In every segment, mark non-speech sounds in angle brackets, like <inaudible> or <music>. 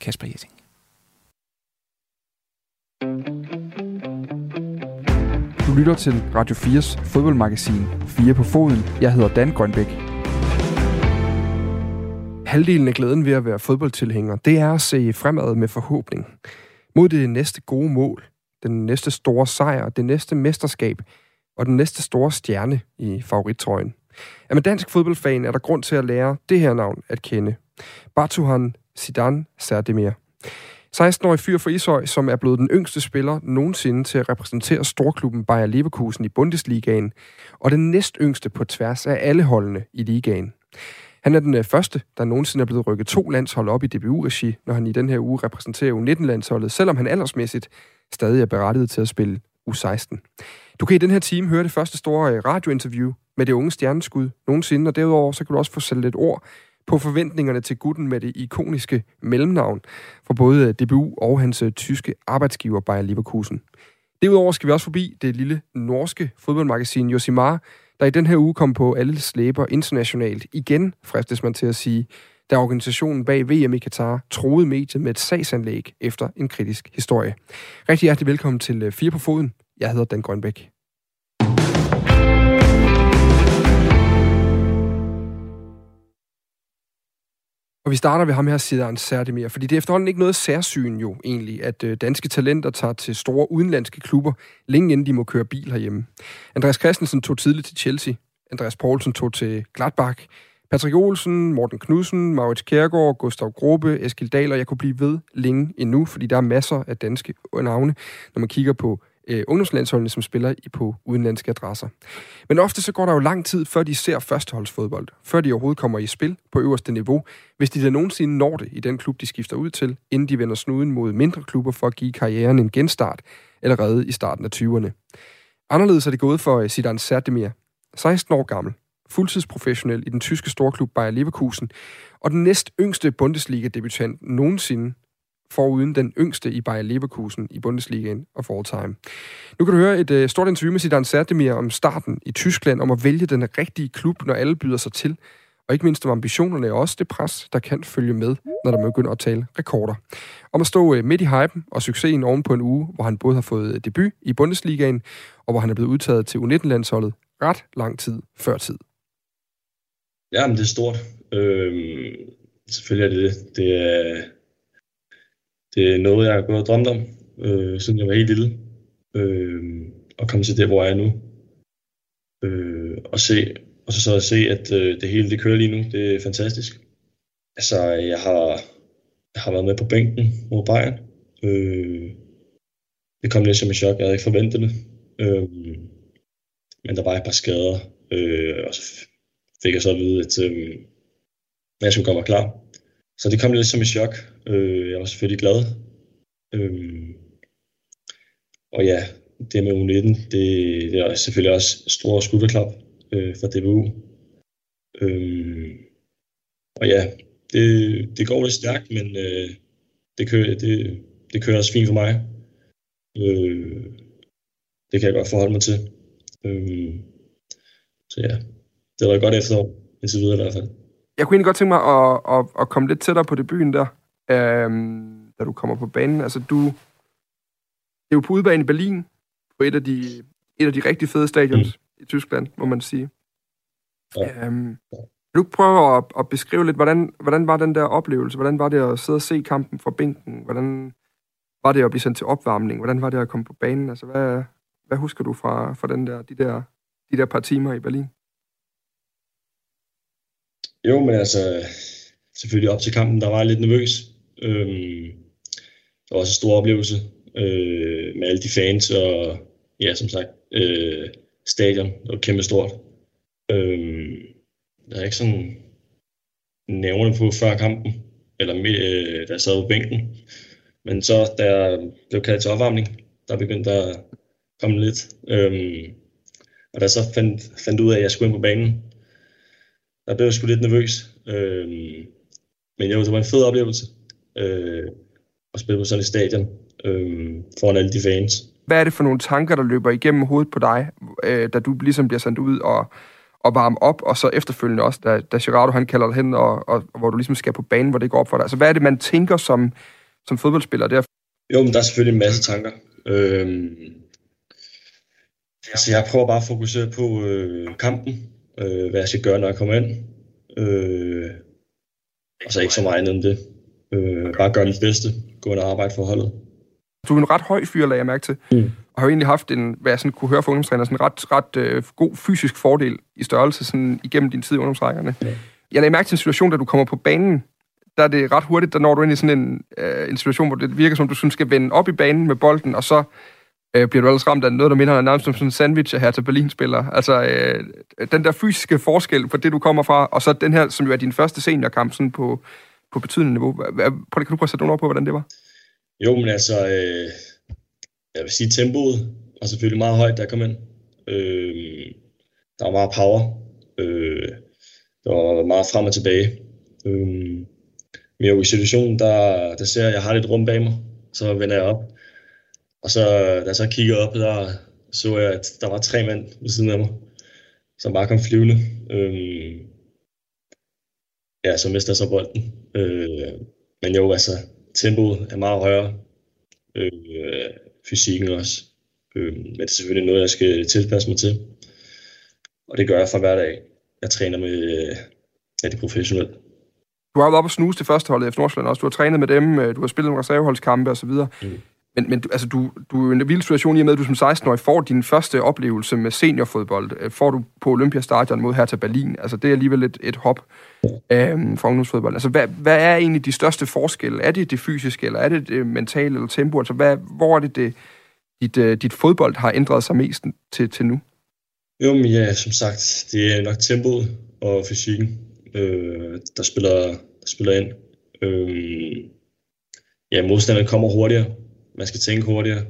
Kasper Jetting. Du lytter til Radio 4's fodboldmagasin 4 på foden. Jeg hedder Dan Grønbæk. Halvdelen af glæden ved at være fodboldtilhænger, det er at se fremad med forhåbning. Mod det næste gode mål, den næste store sejr, det næste mesterskab og den næste store stjerne i favorittrøjen. Er man dansk fodboldfan, er der grund til at lære det her navn at kende. Batuhan Zidane Serdemir. 16-årig fyr fra Ishøj, som er blevet den yngste spiller nogensinde til at repræsentere storklubben Bayer Leverkusen i Bundesligaen, og den næst yngste på tværs af alle holdene i ligaen. Han er den øh, første, der nogensinde er blevet rykket to landshold op i DBU-regi, når han i den her uge repræsenterer U19-landsholdet, selvom han aldersmæssigt stadig er berettiget til at spille U16. Du kan i den her time høre det første store øh, radiointerview med det unge stjerneskud nogensinde, og derudover så kan du også få sat lidt ord på forventningerne til gutten med det ikoniske mellemnavn for både øh, DBU og hans øh, tyske arbejdsgiver Bayer Leverkusen. Derudover skal vi også forbi det lille norske fodboldmagasin Josimar, der i den her uge kom på alle slæber internationalt. Igen, fristes man til at sige, da organisationen bag VM i Katar troede mediet med et sagsanlæg efter en kritisk historie. Rigtig hjertelig velkommen til øh, Fire på Foden. Jeg hedder Dan Grønbæk. Og vi starter ved ham her, Sidan Serdemir, fordi det er efterhånden ikke noget særsyn jo egentlig, at øh, danske talenter tager til store udenlandske klubber, længe inden de må køre bil herhjemme. Andreas Christensen tog tidligt til Chelsea, Andreas Poulsen tog til Gladbach, Patrick Olsen, Morten Knudsen, Maurits Kjærgaard, Gustav Grobe, Eskil Dahl, og jeg kunne blive ved længe endnu, fordi der er masser af danske navne, når man kigger på øh, ungdomslandsholdene, som spiller i på udenlandske adresser. Men ofte så går der jo lang tid, før de ser førsteholdsfodbold, før de overhovedet kommer i spil på øverste niveau, hvis de da nogensinde når det i den klub, de skifter ud til, inden de vender snuden mod mindre klubber for at give karrieren en genstart, allerede i starten af 20'erne. Anderledes er det gået for Sidan øh, Serdemir, 16 år gammel, fuldtidsprofessionel i den tyske storklub Bayer Leverkusen, og den næst yngste Bundesliga-debutant nogensinde foruden den yngste i Bayer Leverkusen i Bundesligaen og Fortime. Nu kan du høre et øh, stort interview med Zidane Serdemir om starten i Tyskland, om at vælge den rigtige klub, når alle byder sig til, og ikke mindst om ambitionerne og også det pres, der kan følge med, når der begynder at tale rekorder. Om at stå øh, midt i hypen og succesen oven på en uge, hvor han både har fået øh, debut i Bundesligaen, og hvor han er blevet udtaget til U19-landsholdet ret lang tid før tid. Ja, men det er stort. Øhm, selvfølgelig er det det. Det er, det er noget, jeg har gået og drømt om, øh, siden jeg var helt lille. Øh, og komme til det, hvor jeg er nu. Øh, og, se, og så, så at se, at øh, det hele det kører lige nu. Det er fantastisk. Altså, jeg har, jeg har været med på bænken mod Bayern. Øh, det kom lidt som en chok. Jeg havde ikke forventet det. Øh, men der var et par skader. Øh, og så fik jeg så at vide, at øh, jeg skulle komme klar. Så det kom lidt som et chok. Øh, jeg var selvfølgelig glad. Øh, og ja, det med U19, det, det er selvfølgelig også stor skulderklap øh, for DBU. Øh, og ja, det, det går lidt stærkt, men øh, det, kører, det, det kører også fint for mig. Øh, det kan jeg godt forholde mig til. Øh, så ja, det var et godt efterår, indtil videre i hvert fald jeg kunne egentlig godt tænke mig at, at, at komme lidt tættere på debuten der, øhm, da du kommer på banen. Altså, du det er jo på udebane i Berlin, på et af de, et af de rigtig fede stadions mm. i Tyskland, må man sige. Ja. Øhm, du prøver at, at beskrive lidt, hvordan, hvordan var den der oplevelse? Hvordan var det at sidde og se kampen fra bænken? Hvordan var det at blive sendt til opvarmning? Hvordan var det at komme på banen? Altså, hvad, hvad husker du fra, fra den der, de, der, de der par timer i Berlin? Jo, men altså, selvfølgelig op til kampen, der var jeg lidt nervøs. Øhm, det var også en stor oplevelse øh, med alle de fans, og ja, som sagt, øh, stadion, det var kæmpe stort. Øhm, der er ikke sådan nævne på før kampen, eller øh, da jeg sad på bænken. Men så, da jeg blev kaldt til opvarmning, der begyndte der at komme lidt. Øhm, og da jeg så fandt, fandt ud af, at jeg skulle ind på banen, der blev jeg sgu lidt nervøs. Øh, men jo, det var en fed oplevelse øh, at spille på sådan et stadion øh, foran alle de fans. Hvad er det for nogle tanker, der løber igennem hovedet på dig, øh, da du ligesom bliver sendt ud og, at varme op, og så efterfølgende også, da, da Gerardo han kalder dig hen, og, og, og hvor du ligesom skal på banen, hvor det går op for dig. Altså, hvad er det, man tænker som, som fodboldspiller der? Jo, men der er selvfølgelig en masse tanker. Øhm, altså, jeg prøver bare at fokusere på øh, kampen, øh, hvad jeg skal gøre, når jeg kommer ind. Øh, og så ikke så meget andet end det. Øh, bare gøre mit bedste, gå ind og arbejde for holdet. Du er en ret høj fyr, lagde jeg mærke til. Mm. Og har jo egentlig haft en, hvad jeg sådan kunne høre fra ungdomstræner, sådan en ret, ret øh, god fysisk fordel i størrelse sådan, igennem din tid i ungdomsrækkerne. Ja. Jeg lagde mærke til en situation, da du kommer på banen, der er det ret hurtigt, der når du ind i sådan en, øh, en situation, hvor det virker som, du synes, skal vende op i banen med bolden, og så øh, bliver du ellers ramt af noget, der minder nærmest som sådan en sandwich her til Berlin-spiller. Altså, øh, den der fysiske forskel på det, du kommer fra, og så den her, som jo er din første seniorkamp sådan på, på betydende niveau. Prøv, kan du prøve at sætte nogle ord på, hvordan det var? Jo, men altså, øh, jeg vil sige, tempoet var selvfølgelig meget højt, der kom ind. Øh, der var meget power. Øh, der var meget frem og tilbage. Øh, men jo, i situationen, der, der ser jeg, at jeg har lidt rum bag mig. Så vender jeg op. Og så, da jeg så kigger op, der så jeg, at der var tre mænd ved siden af mig, som bare kom flyvende. Øh, ja, så mister jeg så bolden. Øh, men jo, altså, tempoet er meget højere. Øh, fysikken også. Øh, men det er selvfølgelig noget, jeg skal tilpasse mig til. Og det gør jeg for hver dag. Jeg træner med ja, de professionelle. Du har været oppe og snuse til førsteholdet efter Nordsjælland også. Du har trænet med dem, øh, du har spillet nogle reserveholdskampe osv. Mm. Men, men altså, du, du er i en vild situation i og med, at du som 16-årig får din første oplevelse med seniorfodbold. Øh, får du på Olympiastadion mod her til Berlin. Altså, det er alligevel et, et hop øhm, for ungdomsfodbold. Altså, hvad, hvad er egentlig de største forskelle? Er det det fysiske, eller er det det mentale eller tempo? Altså, hvad, hvor er det, det dit, øh, dit fodbold har ændret sig mest til, til nu? Jo, men ja, som sagt, det er nok tempoet og fysikken, øh, der, spiller, der spiller ind. Øh, ja, modstanderen kommer hurtigere, man skal tænke hurtigere.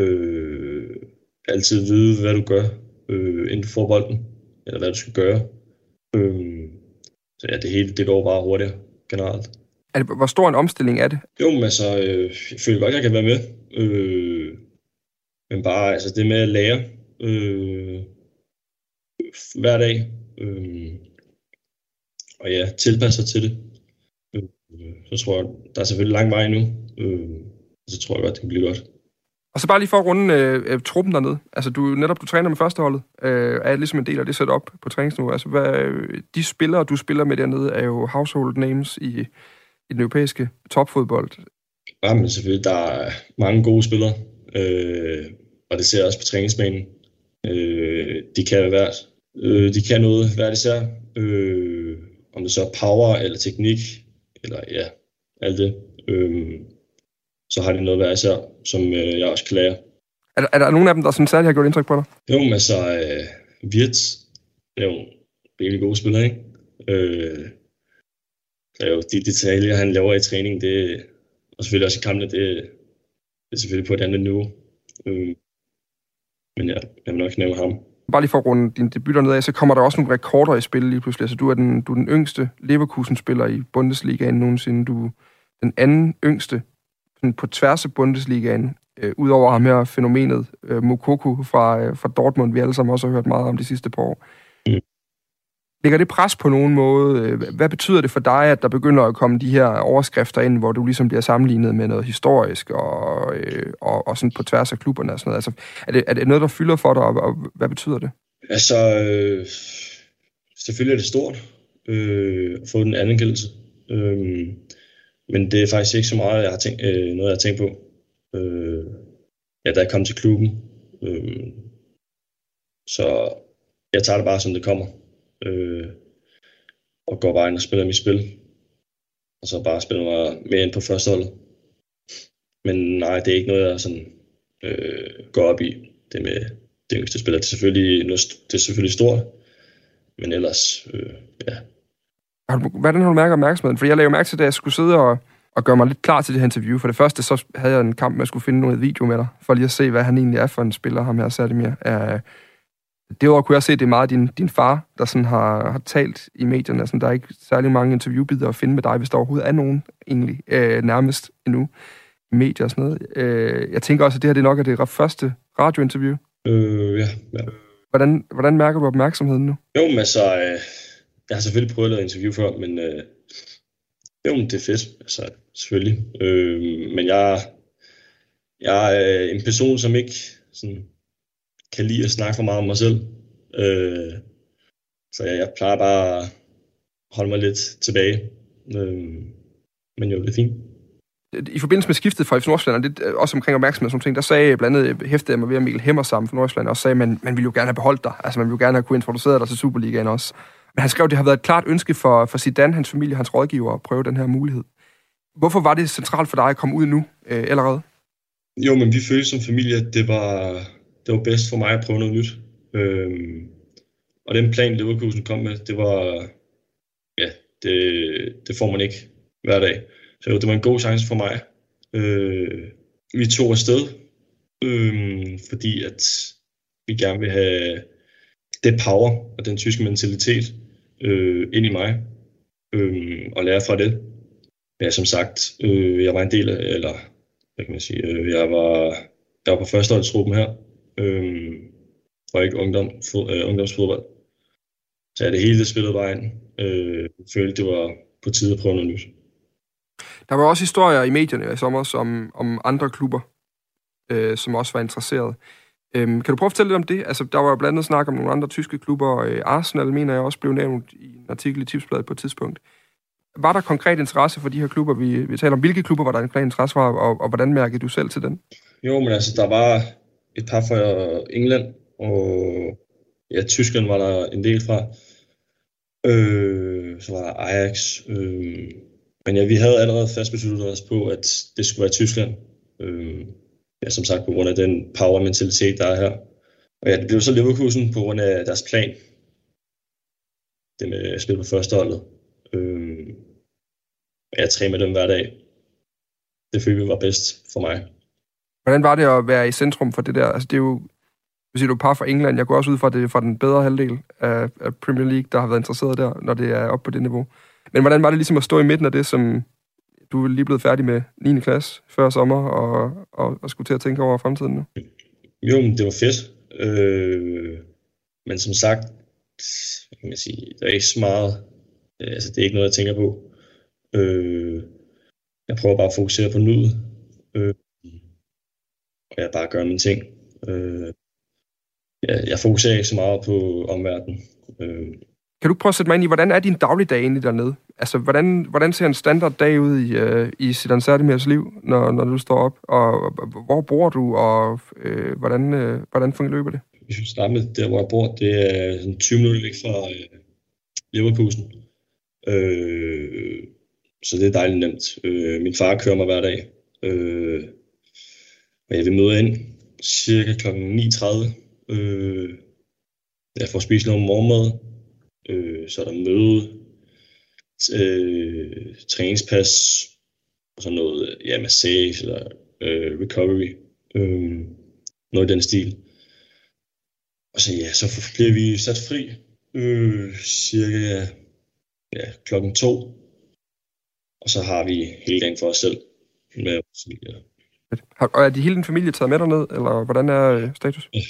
Øh, altid vide, hvad du gør, øh, inden du får bolden, eller hvad du skal gøre. Øh, så ja, det hele det går bare hurtigere generelt. Er det, hvor stor en omstilling er det? Jo, men altså, øh, jeg føler godt, at jeg kan være med. Øh, men bare altså, det med at lære øh, hver dag. Øh, og ja, tilpasse sig til det. Øh, så tror jeg, der er selvfølgelig lang vej nu. Øh, så tror jeg godt, det kan blive godt. Og så bare lige for at runde øh, øh, truppen dernede. Altså, du, netop du træner med førsteholdet, øh, er ligesom en del af det setup på træningsniveau. Altså, hvad, de spillere, du spiller med dernede, er jo household names i, i den europæiske topfodbold. Ja, men selvfølgelig, der er mange gode spillere, øh, og det ser jeg også på træningsbanen. Øh, de kan være øh, de kan noget hver især. Øh, om det så er power eller teknik, eller ja, alt det. Øh, så har de noget hver især, som øh, jeg også kan lære. Er der, er der nogen af dem, der sådan særligt har gjort indtryk på dig? Jo, men altså, øh, Wirtz er jo virkelig gode spiller, ikke? Øh, er jo de detaljer, han laver i træning, det, og selvfølgelig også i kampene, det, det er selvfølgelig på et andet niveau. Øh, men ja, jeg vil nok nævne ham. Bare lige for at runde din debut ned af, så kommer der også nogle rekorder i spil lige pludselig. Altså, du er den, du er den yngste Leverkusen-spiller i Bundesligaen nogensinde. Du er den anden yngste på tværs af Bundesligaen, øh, udover ham her fænomenet øh, Mokoko fra, øh, fra Dortmund, vi alle sammen også har hørt meget om de sidste par år. Mm. Lægger det pres på nogen måde? Øh, hvad betyder det for dig, at der begynder at komme de her overskrifter ind, hvor du ligesom bliver sammenlignet med noget historisk og, øh, og, og sådan på tværs af klubberne og sådan noget? Altså, er, det, er det noget, der fylder for dig, og, og hvad betyder det? Altså, øh, selvfølgelig er det stort øh, at få den anerkendelse. Øh, men det er faktisk ikke så meget, jeg har tænkt, øh, noget, jeg har tænkt på. Øh, ja, da jeg kom til klubben. Øh, så jeg tager det bare, som det kommer. Øh, og går bare ind og spiller mit spil. Og så bare spiller mig mere ind på første hold. Men nej, det er ikke noget, jeg sådan, øh, går op i. Det med det yngste spiller. Det er selvfølgelig, det er selvfølgelig stort. Men ellers, øh, ja, har du, hvordan har du mærket opmærksomheden? For jeg lavede mærke til, at jeg skulle sidde og, og gøre mig lidt klar til det her interview. For det første, så havde jeg en kamp med at skulle finde noget video med dig, for lige at se, hvad han egentlig er for en spiller, ham her Sadimir. Uh, Derudover kunne jeg se, at det er meget din, din far, der sådan har, har talt i medierne. Altså, der er ikke særlig mange interviewbidder at finde med dig, hvis der overhovedet er nogen egentlig, uh, nærmest endnu i medier og sådan noget. Uh, jeg tænker også, at det her det nok er det første radiointerview. Øh, ja, ja. Hvordan, hvordan mærker du opmærksomheden nu? Jo, men altså, øh, jeg har selvfølgelig prøvet at lave interview før, men øh, jo, det er fedt, altså, selvfølgelig. Øh, men jeg, jeg er øh, en person, som ikke sådan, kan lide at snakke for meget om mig selv. Øh, så jeg, jeg plejer bare at holde mig lidt tilbage. Øh, men jo, det er fint. I forbindelse med skiftet fra FC Nordsjælland, og det øh, også omkring opmærksomhed og sådan ting, der sagde blandt andet, øh, hæftede jeg mig ved Mikkel Hemmer sammen for Nordsjælland, også sagde, at man, man ville jo gerne have beholdt dig. Altså, man ville jo gerne have kunne introducere dig til Superligaen også. Men han skrev, at det har været et klart ønske for, for Zidane, hans familie, hans rådgiver at prøve den her mulighed. Hvorfor var det centralt for dig at komme ud nu øh, allerede? Jo, men vi følte som familie, at det var, det var bedst for mig at prøve noget nyt. Øhm, og den plan, Leverkusen kom med, det var, ja, det, det får man ikke hver dag. Så jo, det var en god chance for mig. Øh, vi tog afsted, øh, fordi at vi gerne vil have det power og den tyske mentalitet øh, ind i mig, øh, og lære fra det. Ja, som sagt, øh, jeg var en del af, eller hvad kan man sige, øh, jeg var, jeg var på førsteholdstruppen her, øh, og ikke ungdom, fod, øh, ungdomsfodbold. Så ja, det hele det spillede vejen. Øh, følte, det var på tide at prøve noget nyt. Der var også historier i medierne i sommer som, om andre klubber, øh, som også var interesseret. Øhm, kan du prøve at fortælle lidt om det? Altså, der var jo blandt andet snak om nogle andre tyske klubber. Øh, Arsenal, mener jeg, også blev nævnt i en artikel i Tipsbladet på et tidspunkt. Var der konkret interesse for de her klubber? Vi, vi taler om, hvilke klubber var der en konkret interesse for, og, og hvordan mærkede du selv til den? Jo, men altså, der var et par fra England, og ja, Tyskland var der en del fra. Øh, så var der Ajax. Øh, men ja, vi havde allerede fast besluttet os på, at det skulle være Tyskland. Øh, ja, som sagt på grund af den power-mentalitet, der er her. Og ja, det blev så Leverkusen på grund af deres plan. Det med øh, at spille på førsteholdet. Øh, jeg træner med dem hver dag. Det følte vi var bedst for mig. Hvordan var det at være i centrum for det der? Altså, det er jo, hvis du er par fra England, jeg går også ud fra, det fra den bedre halvdel af, af Premier League, der har været interesseret der, når det er op på det niveau. Men hvordan var det ligesom at stå i midten af det, som du er lige blevet færdig med 9. klasse før sommer, og, og, og skulle til at tænke over fremtiden nu? Jo, men det var fedt. Øh, men som sagt, kan man sige, der er ikke så meget, øh, altså det er ikke noget, jeg tænker på. Øh, jeg prøver bare at fokusere på nuet, øh, og jeg bare gør mine ting. Øh, jeg, jeg fokuserer ikke så meget på omverdenen. Øh, kan du prøve at sætte mig ind i, hvordan er din dagligdag egentlig dernede? Altså, hvordan, hvordan ser en standard dag ud i, øh, i Sidan Sardimirs liv, når, når du står op? Og, og hvor bor du, og øh, hvordan, øh, hvordan fungerer det? Hvis vi starter med der, hvor jeg bor, det er sådan 20 minutter væk fra øh, Leverkusen. Øh, så det er dejligt nemt. Øh, min far kører mig hver dag. Øh, og jeg vil møde ind cirka kl. 9.30. Øh, jeg får spist noget morgenmad, øh, så er der møde, øh, træningspas, og sådan noget, ja, massage eller øh, recovery, øh, noget i den stil. Og så ja, så bliver vi sat fri øh, cirka ja, klokken to, og så har vi hele dagen for os selv med os. Ja. Og er de hele din familie taget med derned, eller hvordan er øh, status? Ja.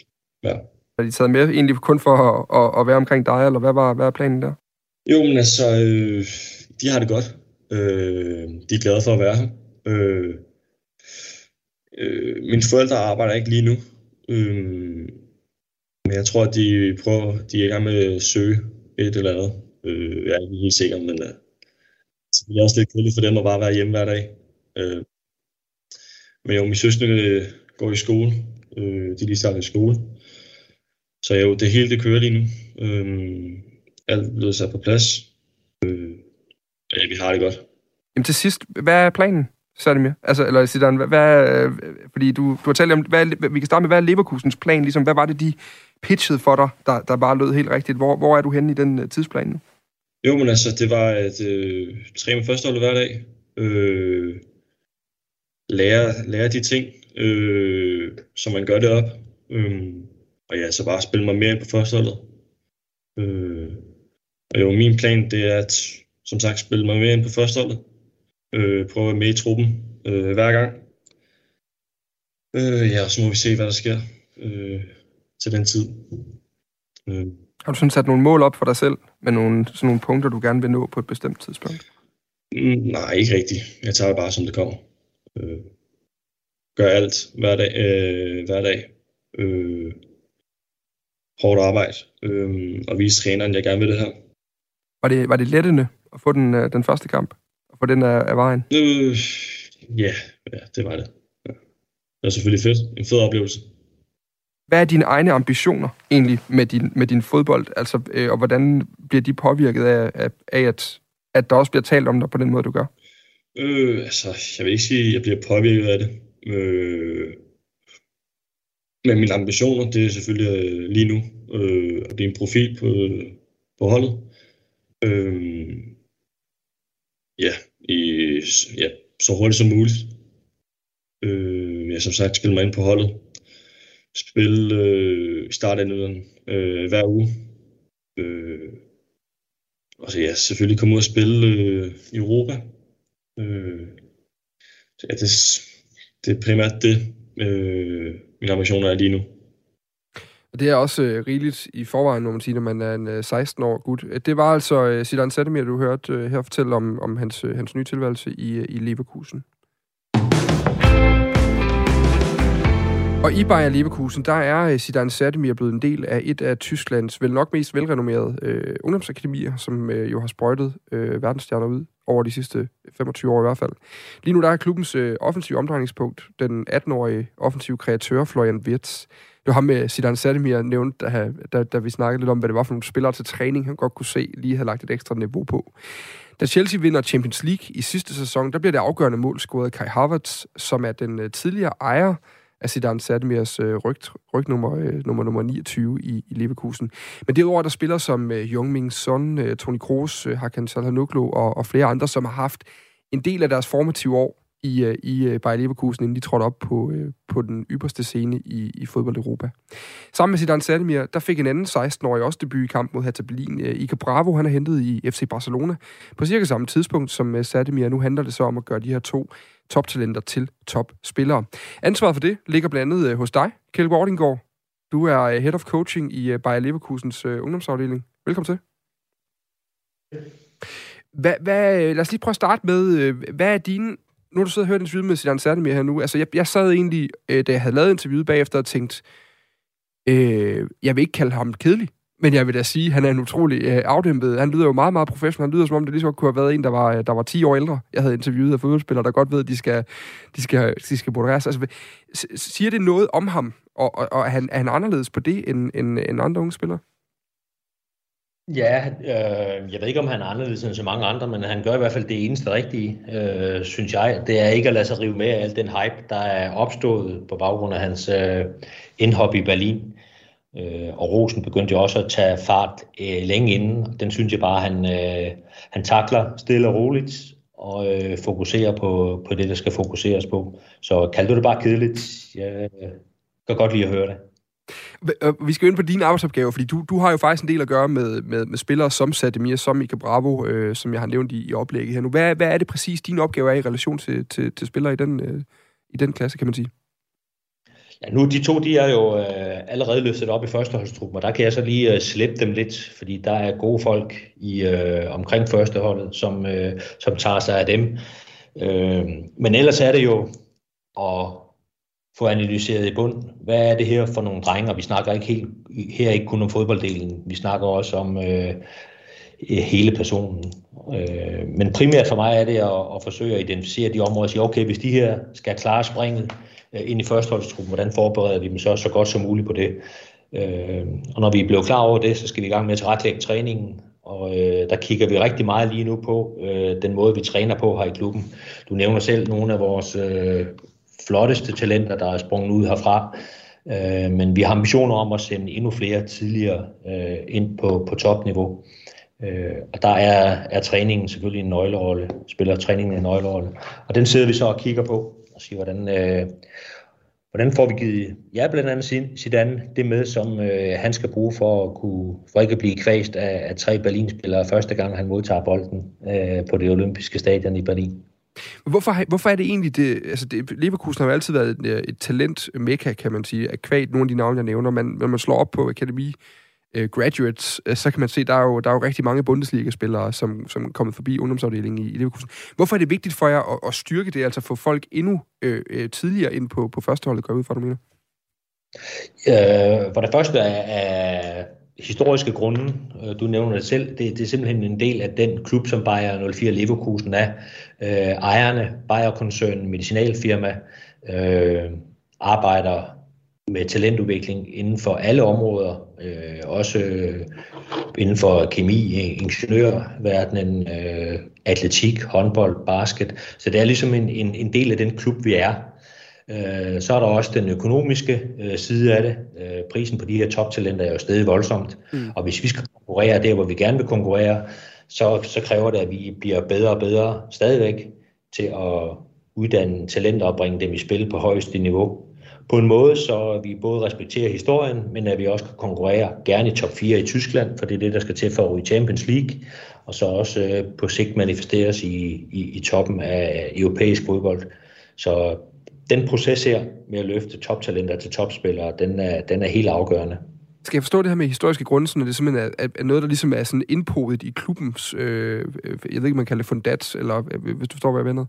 ja. Er de taget med egentlig kun for at, at, at være omkring dig, eller hvad var, hvad er planen der? Jo, men altså, øh, de har det godt. Øh, de er glade for at være her. Øh, øh, mine forældre arbejder ikke lige nu. Øh, men jeg tror, at de prøver, de er i gang med at søge et eller andet. Øh, jeg er ikke helt sikker, men øh, det er også lidt kedeligt for dem at bare være hjemme hver dag. Øh, men jo, min søster går i skole. Øh, de er lige startet i skole. Så jo, det hele det kører lige nu. Øhm, alt blevet sat på plads. Øh, ja, vi har det godt. Jamen til sidst, hvad er planen? Sadimir? Altså, eller Zidane, hvad, hvad, fordi du, du har talt om, hvad, vi kan starte med, hvad er Leverkusens plan? Ligesom, hvad var det, de pitchede for dig, der, der bare lød helt rigtigt? Hvor, hvor er du henne i den uh, tidsplan nu? Jo, men altså, det var at øh, træne med førsteholdet hver dag. Øh, lære, lære de ting, øh, som man gør det op. Øh, og ja, så bare spille mig mere ind på førsteholdet. Øh, og jo, min plan det er at, som sagt, spille mig mere ind på førsteholdet. Øh, prøve at være med i truppen øh, hver gang. Øh, ja, og så må vi se, hvad der sker øh, til den tid. Øh, Har du sådan sat nogle mål op for dig selv, med nogle, sådan nogle punkter, du gerne vil nå på et bestemt tidspunkt? mm, nej, ikke rigtigt. Jeg tager det bare, som det kommer. Øh, gør alt hver dag. Øh, hver dag. Øh, hårdt arbejde. Øh, og vise træneren, jeg gerne vil det her. Var det, var det lettende at få den, øh, den første kamp? Og få den af, af vejen? Øh, ja, ja, det var det. Ja. Det var selvfølgelig fedt. En fed oplevelse. Hvad er dine egne ambitioner egentlig med din, med din fodbold? Altså, øh, og hvordan bliver de påvirket af, af, af at, at der også bliver talt om dig på den måde, du gør? Øh, altså, jeg vil ikke sige, at jeg bliver påvirket af det. Øh, men mine ambitioner, det er selvfølgelig øh, lige nu øh, at blive en profil på, øh, på holdet. Øh, ja, i, ja, så hurtigt som muligt. Øh, jeg som sagt spille mig ind på holdet. Spille øh, i øh, hver uge. Øh, og så ja, selvfølgelig komme ud og spille øh, i Europa. Øh, så ja, det, det er primært det, øh, mine ambitioner er lige nu. Og det er også øh, rigeligt i forvejen, må man sige, når man er en øh, 16 år gut. Øh, det var altså øh, Zidane Sættemir, du hørte øh, her fortælle om, om hans, øh, hans nye tilværelse i, øh, i Leverkusen. Og i Bayer Leverkusen, der er øh, Zidane Sættemir blevet en del af et af Tysklands vel nok mest velrenommerede øh, ungdomsakademier, som øh, jo har sprøjtet øh, verdensstjerner ud over de sidste 25 år i hvert fald. Lige nu der er klubbens øh, offensive omdrejningspunkt den 18-årige offensive kreatør Florian Wirtz. Det var ham med Zidane Sættemir nævnt, da, da, da vi snakkede lidt om, hvad det var for nogle spillere til træning, han godt kunne se, lige havde lagt et ekstra niveau på. Da Chelsea vinder Champions League i sidste sæson, der bliver det afgørende mål scoret Kai Havertz, som er den øh, tidligere ejer af Zidane Sætemirs øh, ryg, rygnummer øh, nummer, nummer 29 i, i Leverkusen. Men derudover der spiller som øh, Jungming Son, øh, Toni Kroos, øh, Hakan Salhanoglu og, og flere andre, som har haft en del af deres formative år i, øh, i øh, Bayer Leverkusen, inden de trådte op på, øh, på den ypperste scene i, i fodbold Europa. Sammen med Zidane Sadimir, der fik en anden 16-årig også debut i kamp mod Hertha Berlin. Øh, Ika Bravo, han er hentet i FC Barcelona på cirka samme tidspunkt som Sadimir. Nu handler det så om at gøre de her to toptalenter til topspillere. Ansvaret for det ligger blandt andet hos dig, Kjell Wardinggaard. Du er Head of Coaching i Bayer Leverkusens ungdomsafdeling. Velkommen til. Hvad, hvad, lad os lige prøve at starte med, hvad er dine... Nu har du siddet og hørt interviewet med Zidane Sættemir her nu. Altså, jeg, jeg sad egentlig, øh, da jeg havde lavet interviewet bagefter, og tænkt, øh, jeg vil ikke kalde ham kedelig. Men jeg vil da sige, at han er en utrolig øh, afdæmpet. Han lyder jo meget, meget professionel. Han lyder som om, det lige så kunne have været en, der var, øh, der var 10 år ældre. Jeg havde interviewet af fodboldspillere, der godt ved, at de skal, de skal, de skal modereres. Altså, siger det noget om ham? Og, og, og er, han, er han anderledes på det, end, end, end andre unge spillere? Ja, øh, jeg ved ikke, om han er anderledes end så mange andre, men han gør i hvert fald det eneste rigtige, øh, synes jeg. Det er ikke at lade sig rive med af al den hype, der er opstået på baggrund af hans øh, indhop i Berlin. Øh, og Rosen begyndte jo også at tage fart øh, længe inden. Den synes jeg bare, han, øh, han takler stille og roligt og øh, fokuserer på, på det, der skal fokuseres på. Så kald du det bare kedeligt. Jeg øh, kan godt lide at høre det. Øh, vi skal ind på dine arbejdsopgaver, fordi du, du har jo faktisk en del at gøre med, med, med spillere som Sademir, som Ika Bravo, øh, som jeg har nævnt i, i oplægget her nu. Hvad, hvad er det præcis, din opgave er i relation til, til, til spillere i den, øh, i den klasse, kan man sige? Ja, nu de to, de er jo øh, allerede løftet op i førsteholdstruppen, og der kan jeg så lige øh, slippe dem lidt, fordi der er gode folk i øh, omkring førsteholdet, som, øh, som tager sig af dem. Øh, men ellers er det jo at få analyseret i bund, hvad er det her for nogle drenge, og vi snakker ikke helt, her ikke kun om fodbolddelen, vi snakker også om øh, hele personen. Øh, men primært for mig er det at, at forsøge at identificere de områder og sige, okay, hvis de her skal klare springet, Øh, ind i førsteholdstruppen, hvordan forbereder vi dem så så godt som muligt på det. Øh, og når vi er blevet klar over det, så skal vi i gang med at tilrettelægge træningen, og øh, der kigger vi rigtig meget lige nu på øh, den måde, vi træner på her i klubben. Du nævner selv nogle af vores øh, flotteste talenter, der er sprunget ud herfra, øh, men vi har ambitioner om at sende endnu flere tidligere øh, ind på, på topniveau. Øh, og der er, er træningen selvfølgelig en nøglerolle, spiller træningen en nøglerolle. Og den sidder vi så og kigger på, og siger, hvordan, øh, hvordan får vi givet ja, blandt andet Zidane det med, som øh, han skal bruge for at kunne, for ikke at blive kvæst af, af tre Berlinspillere første gang, han modtager bolden øh, på det olympiske stadion i Berlin. Hvorfor, hvorfor er det egentlig det? Altså, det, Leverkusen har jo altid været et, øh, et talent mekka, kan man sige, at kvæg nogle af de navne, jeg nævner. Man, når man slår op på akademi uh, øh, graduates, uh, så kan man se, der er jo, der er jo rigtig mange Bundesliga-spillere, som, som er kommet forbi ungdomsafdelingen i, i Leverkusen. Hvorfor er det vigtigt for jer at, at styrke det, altså få folk endnu øh, øh tidligere ind på, på førsteholdet, går ud fra, du mener? Øh, for det første er, er historiske grunde, du nævner det selv, det, det er simpelthen en del af den klub, som Bayer 04 Leverkusen er. Øh, ejerne, Bayer-koncernen, medicinalfirma, øh, arbejder med talentudvikling inden for alle områder, øh, også øh, inden for kemi, ingeniørverdenen, øh, atletik, håndbold, basket. Så det er ligesom en, en, en del af den klub, vi er. Øh, så er der også den økonomiske øh, side af det. Øh, prisen på de her toptalenter er jo stadig voldsomt, mm. og hvis vi skal konkurrere der, hvor vi gerne vil konkurrere, så, så kræver det, at vi bliver bedre og bedre stadigvæk til at uddanne talenter og bringe dem i spil på højeste niveau. På en måde, så vi både respekterer historien, men at vi også kan konkurrere gerne i top 4 i Tyskland, for det er det, der skal til for at i Champions League, og så også øh, på sigt manifesteres i, i, i toppen af europæisk fodbold. Så den proces her med at løfte toptalenter til topspillere, den er, den er helt afgørende. Skal jeg forstå det her med historiske grunde, så det simpelthen er, er noget, der ligesom er sådan indpodet i klubbens, øh, øh jeg ved ikke, man kalder det fundat, eller øh, hvis du forstår, hvad jeg mener?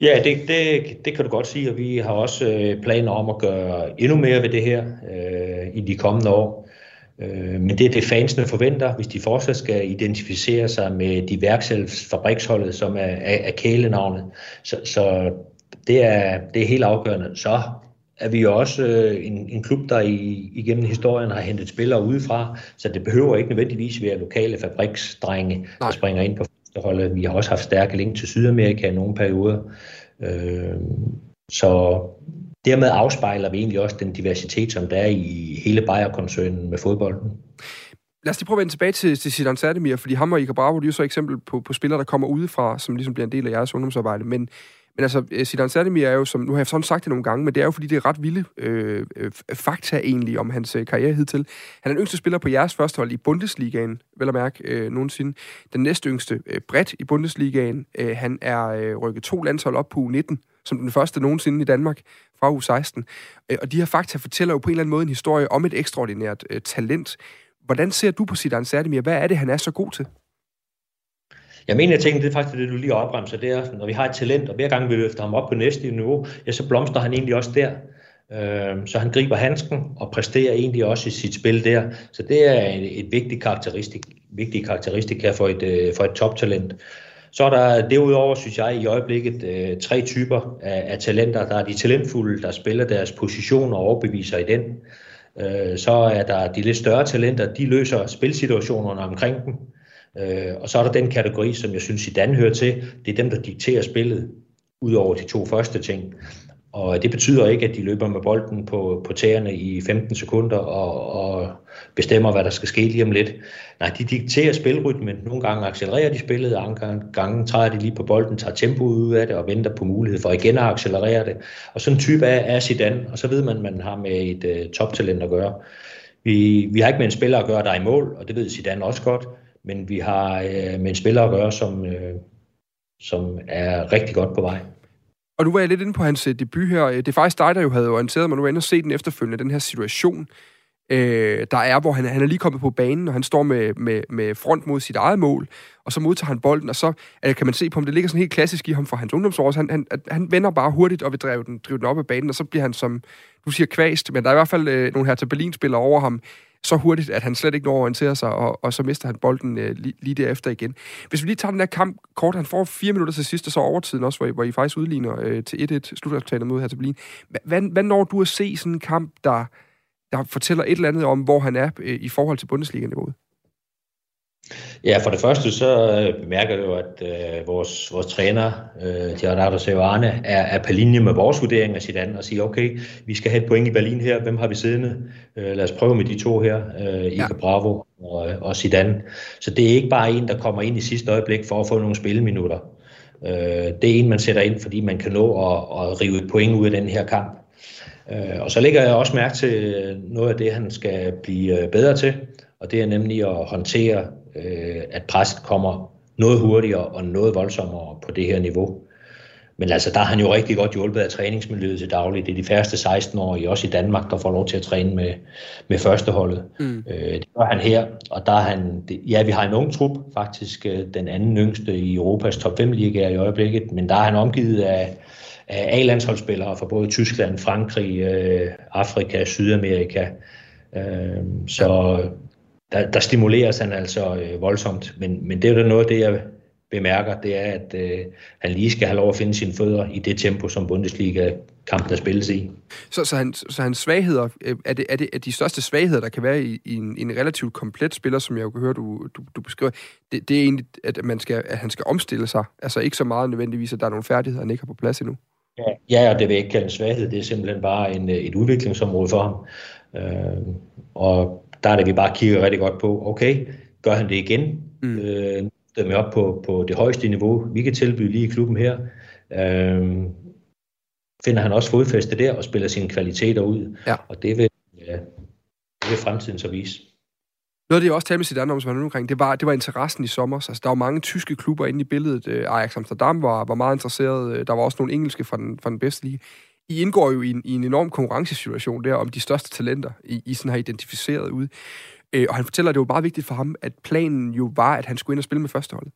Ja, det, det, det kan du godt sige, og vi har også øh, planer om at gøre endnu mere ved det her øh, i de kommende år. Øh, men det er det, fansene forventer, hvis de fortsat skal identificere sig med de værkselsfabriksholdet, som er, er, er kælenavnet. Så, så det er, det er helt afgørende. Så er vi jo også øh, en, en klub, der i, igennem historien har hentet spillere udefra, så det behøver ikke nødvendigvis være lokale fabriksdrenge, Nej. der springer ind på holdet. Vi har også haft stærke link til Sydamerika i nogle perioder. Øh, så dermed afspejler vi egentlig også den diversitet, som der er i hele Bayer-koncernen med fodbolden. Lad os lige prøve at vende tilbage til, til Zidane Sademir, fordi ham og Iker Bravo, de er jo så eksempel på, på spillere, der kommer udefra, som ligesom bliver en del af jeres ungdomsarbejde. Men men altså, øh, Sidan Zidane er jo, som nu har jeg sådan sagt det nogle gange, men det er jo fordi, det er ret vilde øh, øh fakta egentlig om hans øh, karriere hidtil. Han er den yngste spiller på jeres første hold i Bundesligaen, vel at mærke øh, nogensinde. Den næste yngste øh, bredt i Bundesligaen. Øh, han er øh, rykket to landshold op på U19, som den første nogensinde i Danmark fra U16. Øh, og de her fakta fortæller jo på en eller anden måde en historie om et ekstraordinært øh, talent. Hvordan ser du på Zidane Sademir? Hvad er det, han er så god til? Jeg mener, jeg tænker, det er faktisk det, du lige opremser, det er, når vi har et talent, og hver gang vi løfter ham op på næste niveau, ja, så blomster han egentlig også der. Øhm, så han griber handsken og præsterer egentlig også i sit spil der. Så det er et, et vigtigt karakteristik, vigtigt karakteristik her for et, øh, for et toptalent. Så er der derudover, synes jeg, i øjeblikket øh, tre typer af, af talenter. Der er de talentfulde, der spiller deres position og overbeviser i den. Øh, så er der de lidt større talenter, de løser spilsituationerne omkring dem. Øh, og så er der den kategori, som jeg synes Zidane hører til. Det er dem, der dikterer spillet, ud over de to første ting. Og det betyder ikke, at de løber med bolden på, på tæerne i 15 sekunder og, og bestemmer, hvad der skal ske lige om lidt. Nej, de dikterer spilrytmen. Nogle gange accelererer de spillet, andre gange træder de lige på bolden, tager tempoet ud af det og venter på mulighed for igen at accelerere det. Og sådan en type er, er Zidane, og så ved man, at man har med et uh, toptalent at gøre. Vi, vi har ikke med en spiller at gøre, der er i mål, og det ved Zidane også godt men vi har øh, med en spiller at gøre, som, øh, som er rigtig godt på vej. Og nu var jeg lidt inde på hans øh, debut her. Øh, det er faktisk dig, der jo havde orienteret mig. Nu er inde og se den efterfølgende, den her situation, øh, der er, hvor han, han er lige kommet på banen, og han står med, med, med front mod sit eget mål, og så modtager han bolden, og så øh, kan man se på ham, det ligger sådan helt klassisk i ham fra hans ungdomsår, han, han, han vender bare hurtigt og vil drive den, drive den op af banen, og så bliver han som, du siger kvæst, men der er i hvert fald øh, nogle her til Berlin-spillere over ham, så hurtigt, at han slet ikke når at orientere sig, og, og så mister han bolden øh, lige, lige derefter igen. Hvis vi lige tager den der kamp kort, han får fire minutter til sidst, og så overtiden også, hvor I, hvor I faktisk udligner øh, til 1-1 slutresultatet mod her til Berlin. Hvad, hvad når du at se sådan en kamp, der, der fortæller et eller andet om, hvor han er øh, i forhold til Bundesliga-niveauet? Ja, for det første så øh, bemærker jeg jo, at øh, vores, vores træner, øh, Gerardo Sevane, er, er på linje med vores vurdering af Zidane og siger, okay, vi skal have et point i Berlin her, hvem har vi siddende? Øh, lad os prøve med de to her, øh, Ika ja. Bravo og, og Zidane. Så det er ikke bare en, der kommer ind i sidste øjeblik for at få nogle spilleminutter. Øh, det er en, man sætter ind, fordi man kan nå at, at rive et point ud af den her kamp. Øh, og så lægger jeg også mærke til noget af det, han skal blive øh, bedre til, og det er nemlig at håndtere øh, at presset kommer noget hurtigere og noget voldsommere på det her niveau. men altså, der har han jo rigtig godt hjulpet af træningsmiljøet til daglig. Det er de færreste 16-årige, også i Danmark, der får lov til at træne med, med førsteholdet. Mm. Øh, det gør han her, og der er han, ja, vi har en ung trup, faktisk øh, den anden yngste i Europas top 5 liga i øjeblikket, men der er han omgivet af, af A-landsholdsspillere fra både Tyskland, Frankrig, øh, Afrika, Sydamerika. Øh, så der, der stimuleres han altså øh, voldsomt, men, men det er jo noget af det, jeg bemærker, det er, at øh, han lige skal have lov at finde sine fødder i det tempo, som Bundesliga-kampen der spilles i. Så, så, han, så hans svagheder, øh, er det, er det er de største svagheder, der kan være i, i, en, en relativt komplet spiller, som jeg jo kan høre, du, du, du beskriver, det, det er egentlig, at, man skal, at han skal omstille sig. Altså ikke så meget nødvendigvis, at der er nogle færdigheder, han ikke har på plads endnu. Ja, ja og det vil jeg ikke kalde en svaghed. Det er simpelthen bare en, et udviklingsområde for ham. Øh, og der er det, vi bare kigger rigtig godt på, okay, gør han det igen? Mm. Øh, dem op på, på det højeste niveau, vi kan tilbyde lige i klubben her. Øhm, finder han også fodfæste der og spiller sine kvaliteter ud. Ja. Og det vil, ja, det vil fremtiden så vise. Noget af det, jeg også talte med Zidane om, som han omkring, det var, det var interessen i sommer. Altså, der var mange tyske klubber inde i billedet. Øh, Ajax Amsterdam var, var meget interesseret. Øh, der var også nogle engelske fra den, fra den bedste liga. I indgår jo i en, i en enorm konkurrencesituation der om de største talenter, I, I sådan har identificeret ud. Øh, og han fortæller, at det var bare vigtigt for ham, at planen jo var, at han skulle ind og spille med førsteholdet.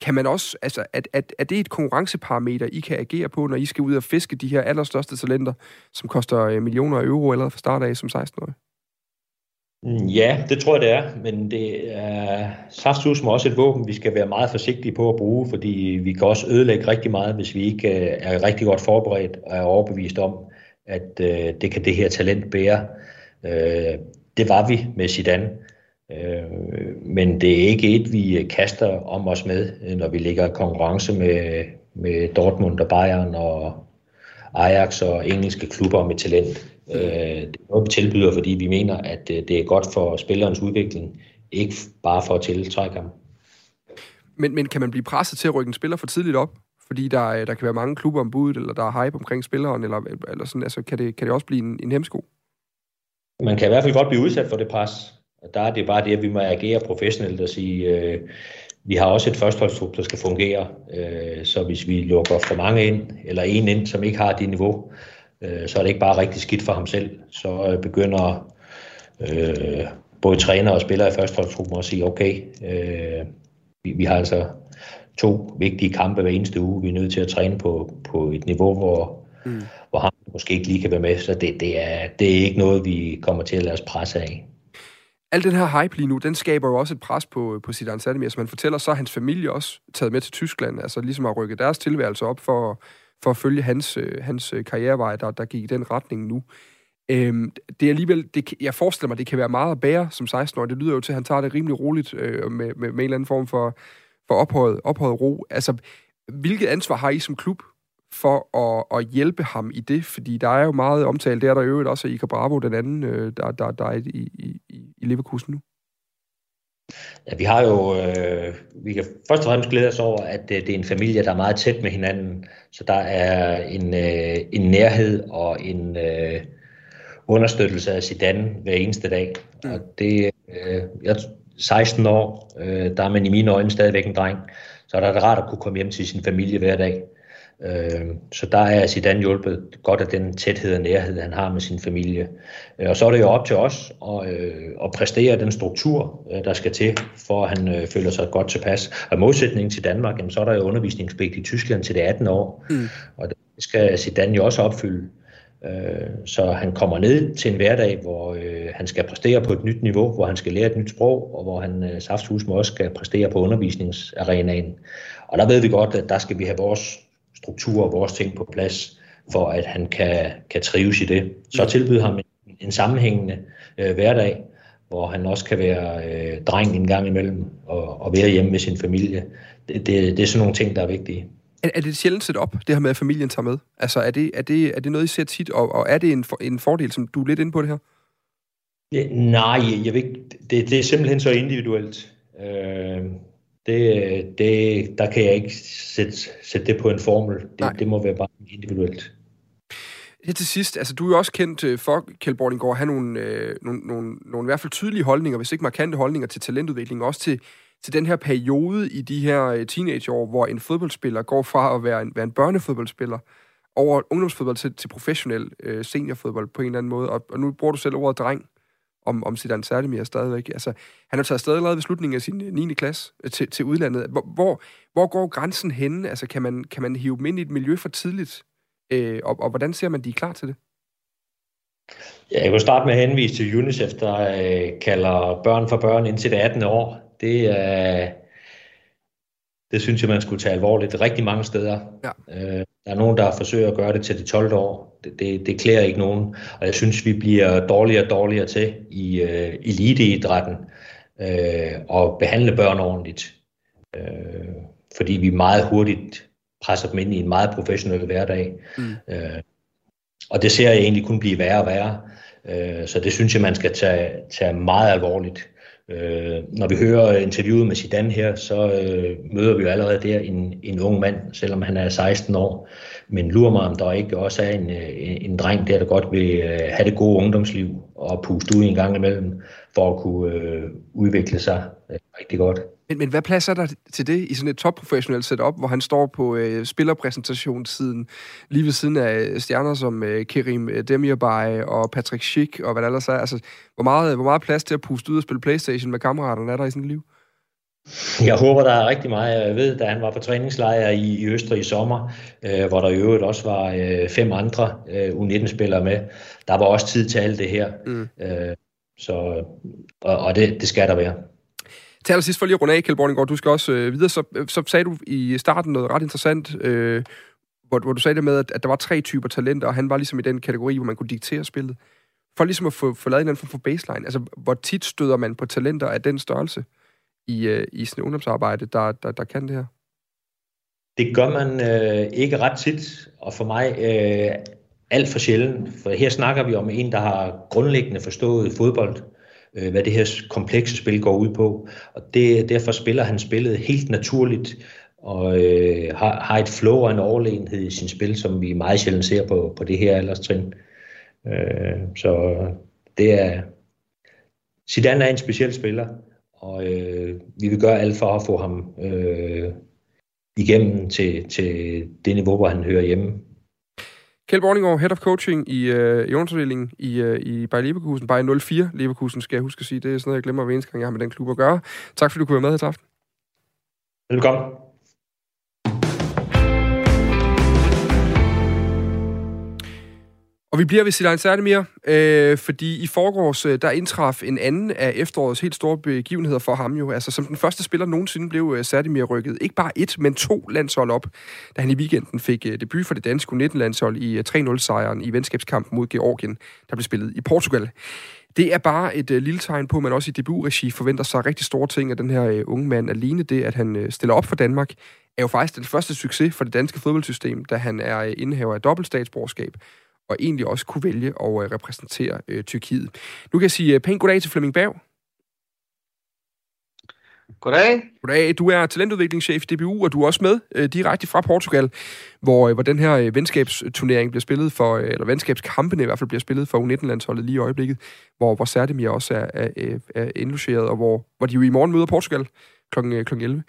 Kan man også, altså, at, at, er det et konkurrenceparameter, I kan agere på, når I skal ud og fiske de her allerstørste talenter, som koster øh, millioner af euro allerede fra start af som 16-årige? Mm, ja, det tror jeg, det er, men det er saftsus også et våben, vi skal være meget forsigtige på at bruge, fordi vi kan også ødelægge rigtig meget, hvis vi ikke øh, er rigtig godt forberedt og er overbevist om, at øh, det kan det her talent bære. Øh, det var vi med Zidane. Øh, men det er ikke et, vi øh, kaster om os med, øh, når vi ligger i konkurrence med, med Dortmund og Bayern og Ajax og engelske klubber med talent. Øh, det er noget, vi tilbyder, fordi vi mener, at det er godt for spillerens udvikling, ikke bare for at tiltrække ham. Men, men kan man blive presset til at rykke en spiller for tidligt op? Fordi der, der kan være mange klubber om budet, eller der er hype omkring spilleren, eller, eller sådan, altså, kan, det, kan det også blive en, en hemsko? Man kan i hvert fald godt blive udsat for det pres. Og der er det bare det, at vi må agere professionelt og sige, øh, vi har også et førsteholdstrup, der skal fungere. Øh, så hvis vi lukker for mange ind, eller en ind, som ikke har det niveau, øh, så er det ikke bare rigtig skidt for ham selv. Så øh, begynder øh, både træner og spillere i førsteholdstruppen at sige, okay, øh, vi, vi har altså to vigtige kampe hver eneste uge. Vi er nødt til at træne på, på et niveau, hvor, mm. hvor ham måske ikke lige kan være med. Så det, det, er, det er ikke noget, vi kommer til at lade os presse af. Al den her hype lige nu, den skaber jo også et pres på, på sit Sademir. Som man fortæller, så er hans familie også taget med til Tyskland. Altså ligesom at rykke deres tilværelse op for, for at følge hans, øh, hans øh, karrierevej, der, der gik i den retning nu. Øhm, det er alligevel, det, jeg forestiller mig, det kan være meget at bære som 16-årig. Det lyder jo til, at han tager det rimelig roligt øh, med, med, med en eller anden form for, for ophøjet, ophøjet ro. Altså, hvilket ansvar har I som klub for at, at hjælpe ham i det? Fordi der er jo meget omtale, det er der øvrigt også i Bravo, den anden, øh, der, der, der er i, i, i Leverkusen nu. Ja, vi har jo, øh, vi kan først og fremmest glæde os over, at det, det er en familie, der er meget tæt med hinanden, så der er en, øh, en nærhed og en øh, understøttelse af Zidane hver eneste dag. Mm. Og det, øh, jeg, 16 år, øh, der er man i mine øjne stadigvæk en dreng, så er det rart at kunne komme hjem til sin familie hver dag. Øh, så der er Zidane hjulpet godt af den tæthed og nærhed, han har med sin familie. Øh, og så er det jo op til os at, øh, at præstere den struktur, der skal til, for at han føler sig godt tilpas. Og modsætning til Danmark, så er der jo undervisningspligt i Tyskland til det 18 år, mm. og det skal Zidane jo også opfylde. Så han kommer ned til en hverdag, hvor han skal præstere på et nyt niveau, hvor han skal lære et nyt sprog, og hvor han saftsus også skal præstere på undervisningsarenaen. Og der ved vi godt, at der skal vi have vores struktur og vores ting på plads, for at han kan, kan trives i det. Så tilbyder ham en, en sammenhængende øh, hverdag, hvor han også kan være øh, dreng en gang imellem og, og være hjemme med sin familie. Det, det, det er sådan nogle ting, der er vigtige. Er, er det sjældent set op, det her med, at familien tager med? Altså, er det, er det, er det noget, I ser tit, og, og er det en, for, en fordel, som du er lidt inde på det her? Ja, nej, jeg ved, det, det er simpelthen så individuelt. Øh, det, det, der kan jeg ikke sætte, sætte det på en formel. Det, det må være bare individuelt. Ja, til sidst, altså du er jo også kendt øh, for, Kjeld Bordinggaard, at have nogle, øh, nogle, nogle, nogle i hvert fald tydelige holdninger, hvis ikke markante holdninger til talentudvikling, også til, til den her periode i de her øh, teenageår, hvor en fodboldspiller går fra at være en, være en børnefodboldspiller over ungdomsfodbold til, til professionel øh, seniorfodbold på en eller anden måde. Og, og nu bruger du selv ordet dreng om, om Zidane Sardemir stadigvæk. Altså, han har taget stadig allerede ved slutningen af sin øh, 9. Klasse øh, til, til udlandet. Hvor, hvor, hvor går grænsen henne? Altså, kan man, kan man hive dem ind i et miljø for tidligt? Øh, og, og hvordan ser man, de er klar til det? Ja, jeg vil starte med at henvise til UNICEF, der øh, kalder børn for børn indtil det 18. år. Det er... Øh, det synes jeg, man skulle tage alvorligt rigtig mange steder. Ja. Øh, der er nogen, der forsøger at gøre det til de 12 år. Det, det, det klæder ikke nogen. Og jeg synes, vi bliver dårligere og dårligere til i øh, eliteidrætten øh, og behandle børn ordentligt. Øh, fordi vi meget hurtigt presser dem ind i en meget professionel hverdag. Mm. Øh, og det ser jeg egentlig kun blive værre og værre. Øh, så det synes jeg, man skal tage, tage meget alvorligt. Øh, når vi hører interviewet med Zidane her, så øh, møder vi jo allerede der en, en ung mand, selvom han er 16 år. Men lurer mig, om der ikke også er en, en, en dreng der, der godt vil øh, have det gode ungdomsliv og puste ud en gang imellem, for at kunne øh, udvikle sig øh, rigtig godt. Men, men hvad plads er der til det i sådan et topprofessionelt setup, hvor han står på øh, spillerpræsentationssiden, lige ved siden af stjerner som øh, Kerim Demirbay og Patrick Schick og hvad der ellers er? Altså, hvor meget, hvor meget plads til at puste ud og spille Playstation med kammeraterne er der i sådan et liv? Jeg håber, der er rigtig meget. Jeg ved, da han var på træningslejr i, i Østrig i sommer, øh, hvor der i øvrigt også var øh, fem andre øh, U19-spillere med, der var også tid til alt det her. Mm. Øh, så, og og det, det skal der være. Til allersidst for lige at runde af, Kjeld Borninggaard, du skal også øh, videre, så, øh, så sagde du i starten noget ret interessant, øh, hvor, hvor du sagde det med, at, at der var tre typer talenter, og han var ligesom i den kategori, hvor man kunne diktere spillet. For ligesom at få, få lavet en anden form for baseline, altså hvor tit støder man på talenter af den størrelse i, øh, i sådan et ungdomsarbejde, der, der, der kan det her? Det gør man øh, ikke ret tit, og for mig øh, alt for sjældent. For her snakker vi om en, der har grundlæggende forstået fodbold, øh, Øh, hvad det her komplekse spil går ud på. Og det, derfor spiller han spillet helt naturligt, og øh, har, har et flow og en overlegenhed i sin spil, som vi meget sjældent ser på, på det her alderstrin. Øh, så det er... Zidane er en speciel spiller, og øh, vi vil gøre alt for at få ham øh, igennem til, til det niveau, hvor han hører hjemme. Kjeld Borningård, Head of Coaching i, øh, i ungdomsafdelingen i, øh, i Bayer Leverkusen. Bayer 04 Leverkusen, skal jeg huske at sige. Det er sådan noget, jeg glemmer hver eneste gang, jeg har med den klub at gøre. Tak fordi du kunne være med her til aften. Velkommen. Og vi bliver ved Zidane Sardemir, øh, fordi i forgårs, øh, der indtraf en anden af efterårets helt store begivenheder for ham jo. Altså som den første spiller nogensinde blev øh, Sardemir rykket ikke bare et, men to landshold op, da han i weekenden fik øh, debut for det danske U19-landshold i øh, 3-0-sejren i venskabskampen mod Georgien, der blev spillet i Portugal. Det er bare et øh, lille tegn på, at man også i debutregi forventer sig rigtig store ting af den her øh, unge mand. Alene det, at han øh, stiller op for Danmark, er jo faktisk den første succes for det danske fodboldsystem, da han er øh, indehaver af dobbeltstatsborgerskab og egentlig også kunne vælge at øh, repræsentere øh, Tyrkiet. Nu kan jeg sige øh, pænt goddag til Flemming Berg. Goddag. Goddag. Du er talentudviklingschef i DBU, og du er også med øh, direkte fra Portugal, hvor, øh, hvor den her øh, venskabsturnering bliver spillet for, øh, eller venskabskampene i hvert fald bliver spillet for U19-landsholdet lige i øjeblikket, hvor, hvor Sardemir også er, er, er, er indlogeret, og hvor, hvor de jo i morgen møder Portugal kl. kl. 11.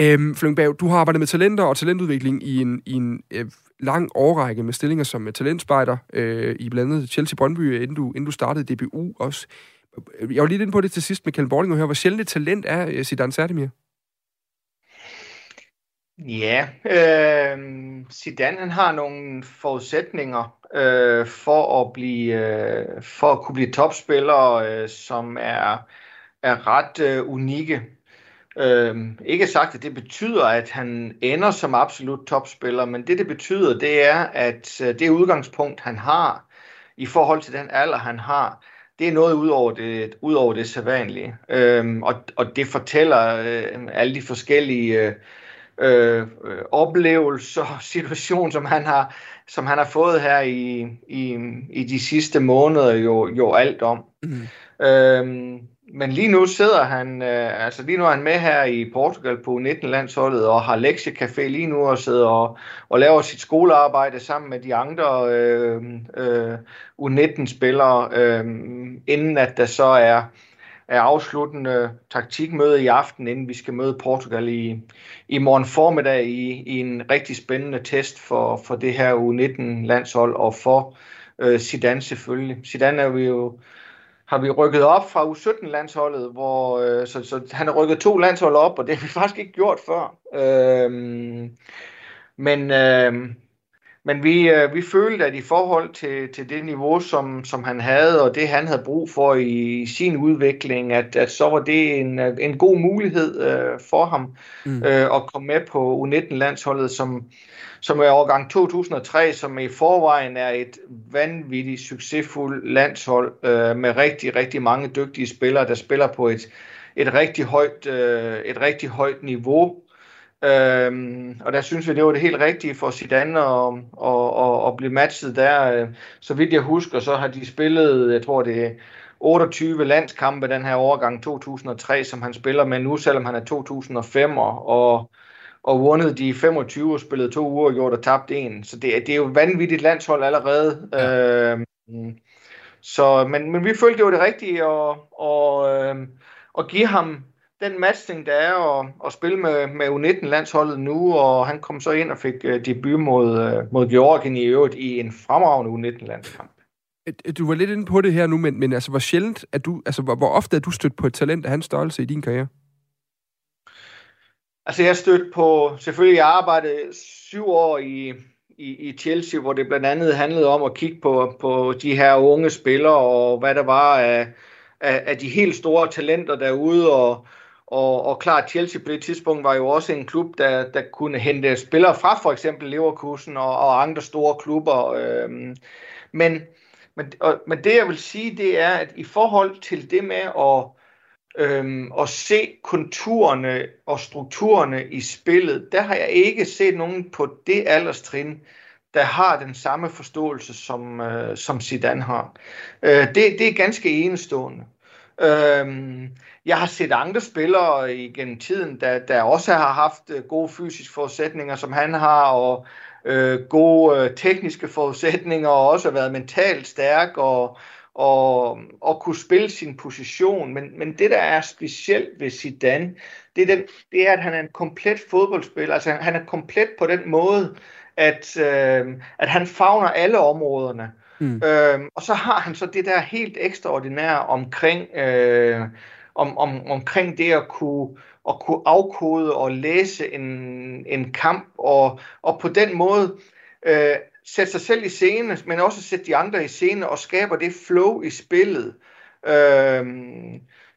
Øhm, Flemming du har arbejdet med talenter og talentudvikling i en, i en øh, lang årrække med stillinger som øh, talentspejder øh, i blandt andet Chelsea Brøndby, øh, inden du, inden du startede DBU også. Øh, jeg var lige inde på det til sidst med Kjell Bording og høre, hvor sjældent talent er Zidane Sardemir? Ja, øh, Zidane han har nogle forudsætninger øh, for at blive øh, for at kunne blive topspiller, øh, som er er ret øh, unikke. Øhm, ikke sagt, at det betyder, at han ender som absolut topspiller, men det, det betyder, det er, at øh, det udgangspunkt, han har i forhold til den alder, han har, det er noget ud over det, ud over det sædvanlige. Øhm, og, og det fortæller øh, alle de forskellige øh, øh, oplevelser og situationer, som han har, som han har fået her i, i, i de sidste måneder, jo, jo alt om. Mm. Øhm, men lige nu sidder han, øh, altså lige nu er han med her i Portugal på 19-landsholdet og har lektiecafé lige nu og sidder og, og laver sit skolearbejde sammen med de andre øh, øh, U19-spillere, øh, inden at der så er, er afsluttende taktikmøde i aften, inden vi skal møde Portugal i, i morgen formiddag i, i en rigtig spændende test for, for det her U19-landshold og for øh, Zidane selvfølgelig. Zidane er vi jo har vi rykket op fra U17-landsholdet, hvor øh, så, så han har rykket to landshold op, og det har vi <laughs> faktisk ikke gjort før. Øh, men øh, men vi, øh, vi følte, at i forhold til, til det niveau, som, som han havde, og det han havde brug for i, i sin udvikling, at, at så var det en, en god mulighed øh, for ham mm. øh, at komme med på U19-landsholdet, som, som er årgang 2003, som i forvejen er et vanvittigt succesfuldt landshold øh, med rigtig, rigtig mange dygtige spillere, der spiller på et, et rigtig højt, øh, et rigtig højt niveau. Øhm, og der synes vi, det var det helt rigtige for Zidane at, at, at, at blive matchet der. Så vidt jeg husker, så har de spillet, jeg tror det er 28 landskampe den her overgang 2003, som han spiller med nu, selvom han er 2005 og, og vundet de 25 og spillet to uger og gjort og tabt en. Så det, det er jo vanvittigt landshold allerede. Ja. Øhm, så, men, men vi følte, det var det rigtige at, at, øhm, at give ham den matchning, der er at, at spille med, med U19-landsholdet nu, og han kom så ind og fik uh, debut mod, uh, mod Georgien i øvrigt i en fremragende U19-landskamp. Du var lidt inde på det her nu, men, men altså, hvor sjældent er du, altså, hvor, hvor ofte er du stødt på et talent af hans størrelse i din karriere? Altså, jeg har stødt på, selvfølgelig, jeg arbejdede syv år i, i, i Chelsea, hvor det blandt andet handlede om at kigge på, på de her unge spillere, og hvad der var af, af, af de helt store talenter derude, og, og, og klart, Chelsea på det tidspunkt var jo også en klub, der, der kunne hente spillere fra for eksempel Leverkusen og, og andre store klubber. Øhm, men, men, og, men det jeg vil sige, det er, at i forhold til det med at, øhm, at se konturerne og strukturerne i spillet, der har jeg ikke set nogen på det alderstrin, der har den samme forståelse, som, øh, som Zidane har. Øh, det, det er ganske enestående. Øhm, jeg har set andre spillere igennem tiden, der, der også har haft øh, gode fysiske forudsætninger, som han har, og øh, gode øh, tekniske forudsætninger, og også har været mentalt stærk, og, og, og kunne spille sin position. Men, men det, der er specielt ved Zidane, det er, den, det er, at han er en komplet fodboldspiller. Altså, han er komplet på den måde, at, øh, at han fagner alle områderne. Mm. Øhm, og så har han så det der helt ekstraordinære omkring, øh, om, om, omkring det at kunne, at kunne afkode og læse en, en kamp, og, og på den måde øh, sætte sig selv i scene, men også sætte de andre i scene, og skaber det flow i spillet. Øh,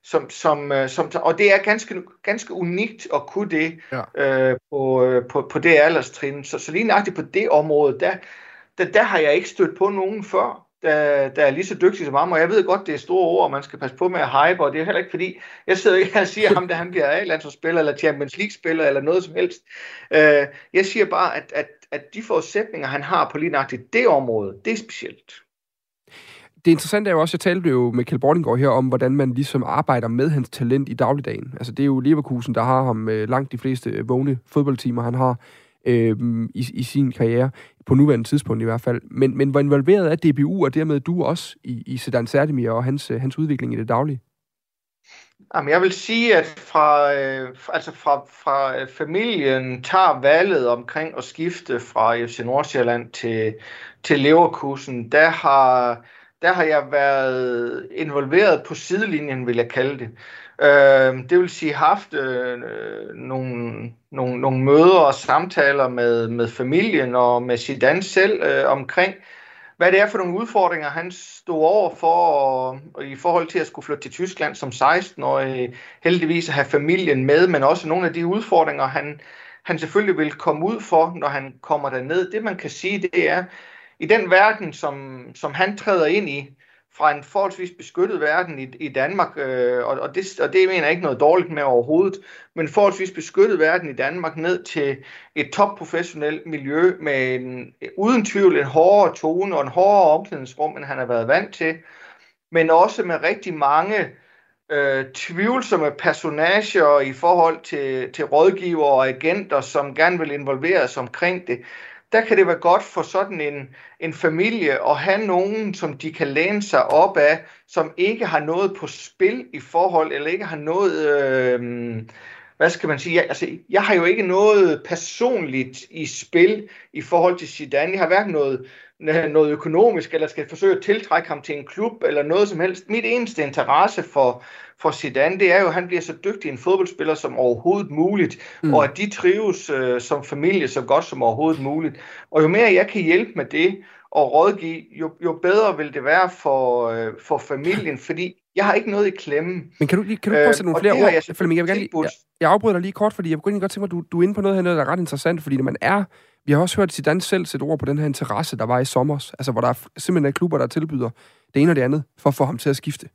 som, som, som, og det er ganske, ganske unikt at kunne det ja. øh, på, øh, på, på det alderstrin. Så, så lige nøjagtigt på det område, der, der, der har jeg ikke stødt på nogen før, der, der er lige så dygtig som ham, og jeg ved godt, det er store ord, og man skal passe på med at hype, og det er heller ikke fordi, jeg sidder ikke og siger ham, da han bliver A-landsholdsspiller, eller Champions League-spiller, eller noget som helst. Øh, jeg siger bare, at, at, at de forudsætninger, han har på lige nøjagtigt det område, det er specielt. Det interessante er jo også, jeg talte jo med Kjell Bordinggaard her om, hvordan man ligesom arbejder med hans talent i dagligdagen. Altså det er jo Leverkusen, der har ham øh, langt de fleste øh, vågne fodboldtimer, han har øh, i, i sin karriere, på nuværende tidspunkt i hvert fald. Men, men hvor involveret er DBU, og dermed du også i, i Sedan Serdemir og hans, øh, hans udvikling i det daglige? Jamen, jeg vil sige, at fra, øh, altså fra, fra øh, familien tager valget omkring at skifte fra FC Nordsjælland til, til Leverkusen, der har, der har jeg været involveret på sidelinjen, vil jeg kalde det. Øh, det vil sige haft øh, nogle, nogle, nogle møder og samtaler med, med familien og med Zidane selv øh, omkring, hvad det er for nogle udfordringer, han stod over for og, og i forhold til at skulle flytte til Tyskland som 16-årig, heldigvis at have familien med, men også nogle af de udfordringer, han, han selvfølgelig vil komme ud for, når han kommer derned. Det man kan sige, det er, i den verden, som, som han træder ind i, fra en forholdsvis beskyttet verden i, i Danmark, øh, og, og, det, og det mener jeg ikke noget dårligt med overhovedet, men forholdsvis beskyttet verden i Danmark ned til et topprofessionelt miljø med en, uden tvivl en hårdere tone og en hårdere omklædningsrum, end han har været vant til, men også med rigtig mange øh, tvivlsomme personager i forhold til, til rådgiver og agenter, som gerne vil involveres omkring det der kan det være godt for sådan en, en familie at have nogen, som de kan læne sig op af, som ikke har noget på spil i forhold, eller ikke har noget... Øh, hvad skal man sige, jeg, altså, jeg har jo ikke noget personligt i spil i forhold til Zidane. Jeg har hverken noget, øh, noget økonomisk, eller skal forsøge at tiltrække ham til en klub, eller noget som helst. Mit eneste interesse for, for Zidane, det er jo, at han bliver så dygtig en fodboldspiller som overhovedet muligt, mm. og at de trives øh, som familie så godt som overhovedet muligt. Og jo mere jeg kan hjælpe med det, og rådgive, jo, jo bedre vil det være for, øh, for familien, fordi jeg har ikke noget i klemme. Men kan du, lige, kan du prøve at sætte nogle øh, flere ord? Jeg, jeg, vil gerne lige, jeg, jeg afbryder dig lige kort, fordi jeg kunne godt tænke mig, at du, du er inde på noget her, der er ret interessant, fordi når man er... Vi har også hørt Zidane selv sætte ord på den her interesse, der var i sommer, altså hvor der er simpelthen er klubber, der tilbyder det ene og det andet, for at få ham til at skifte.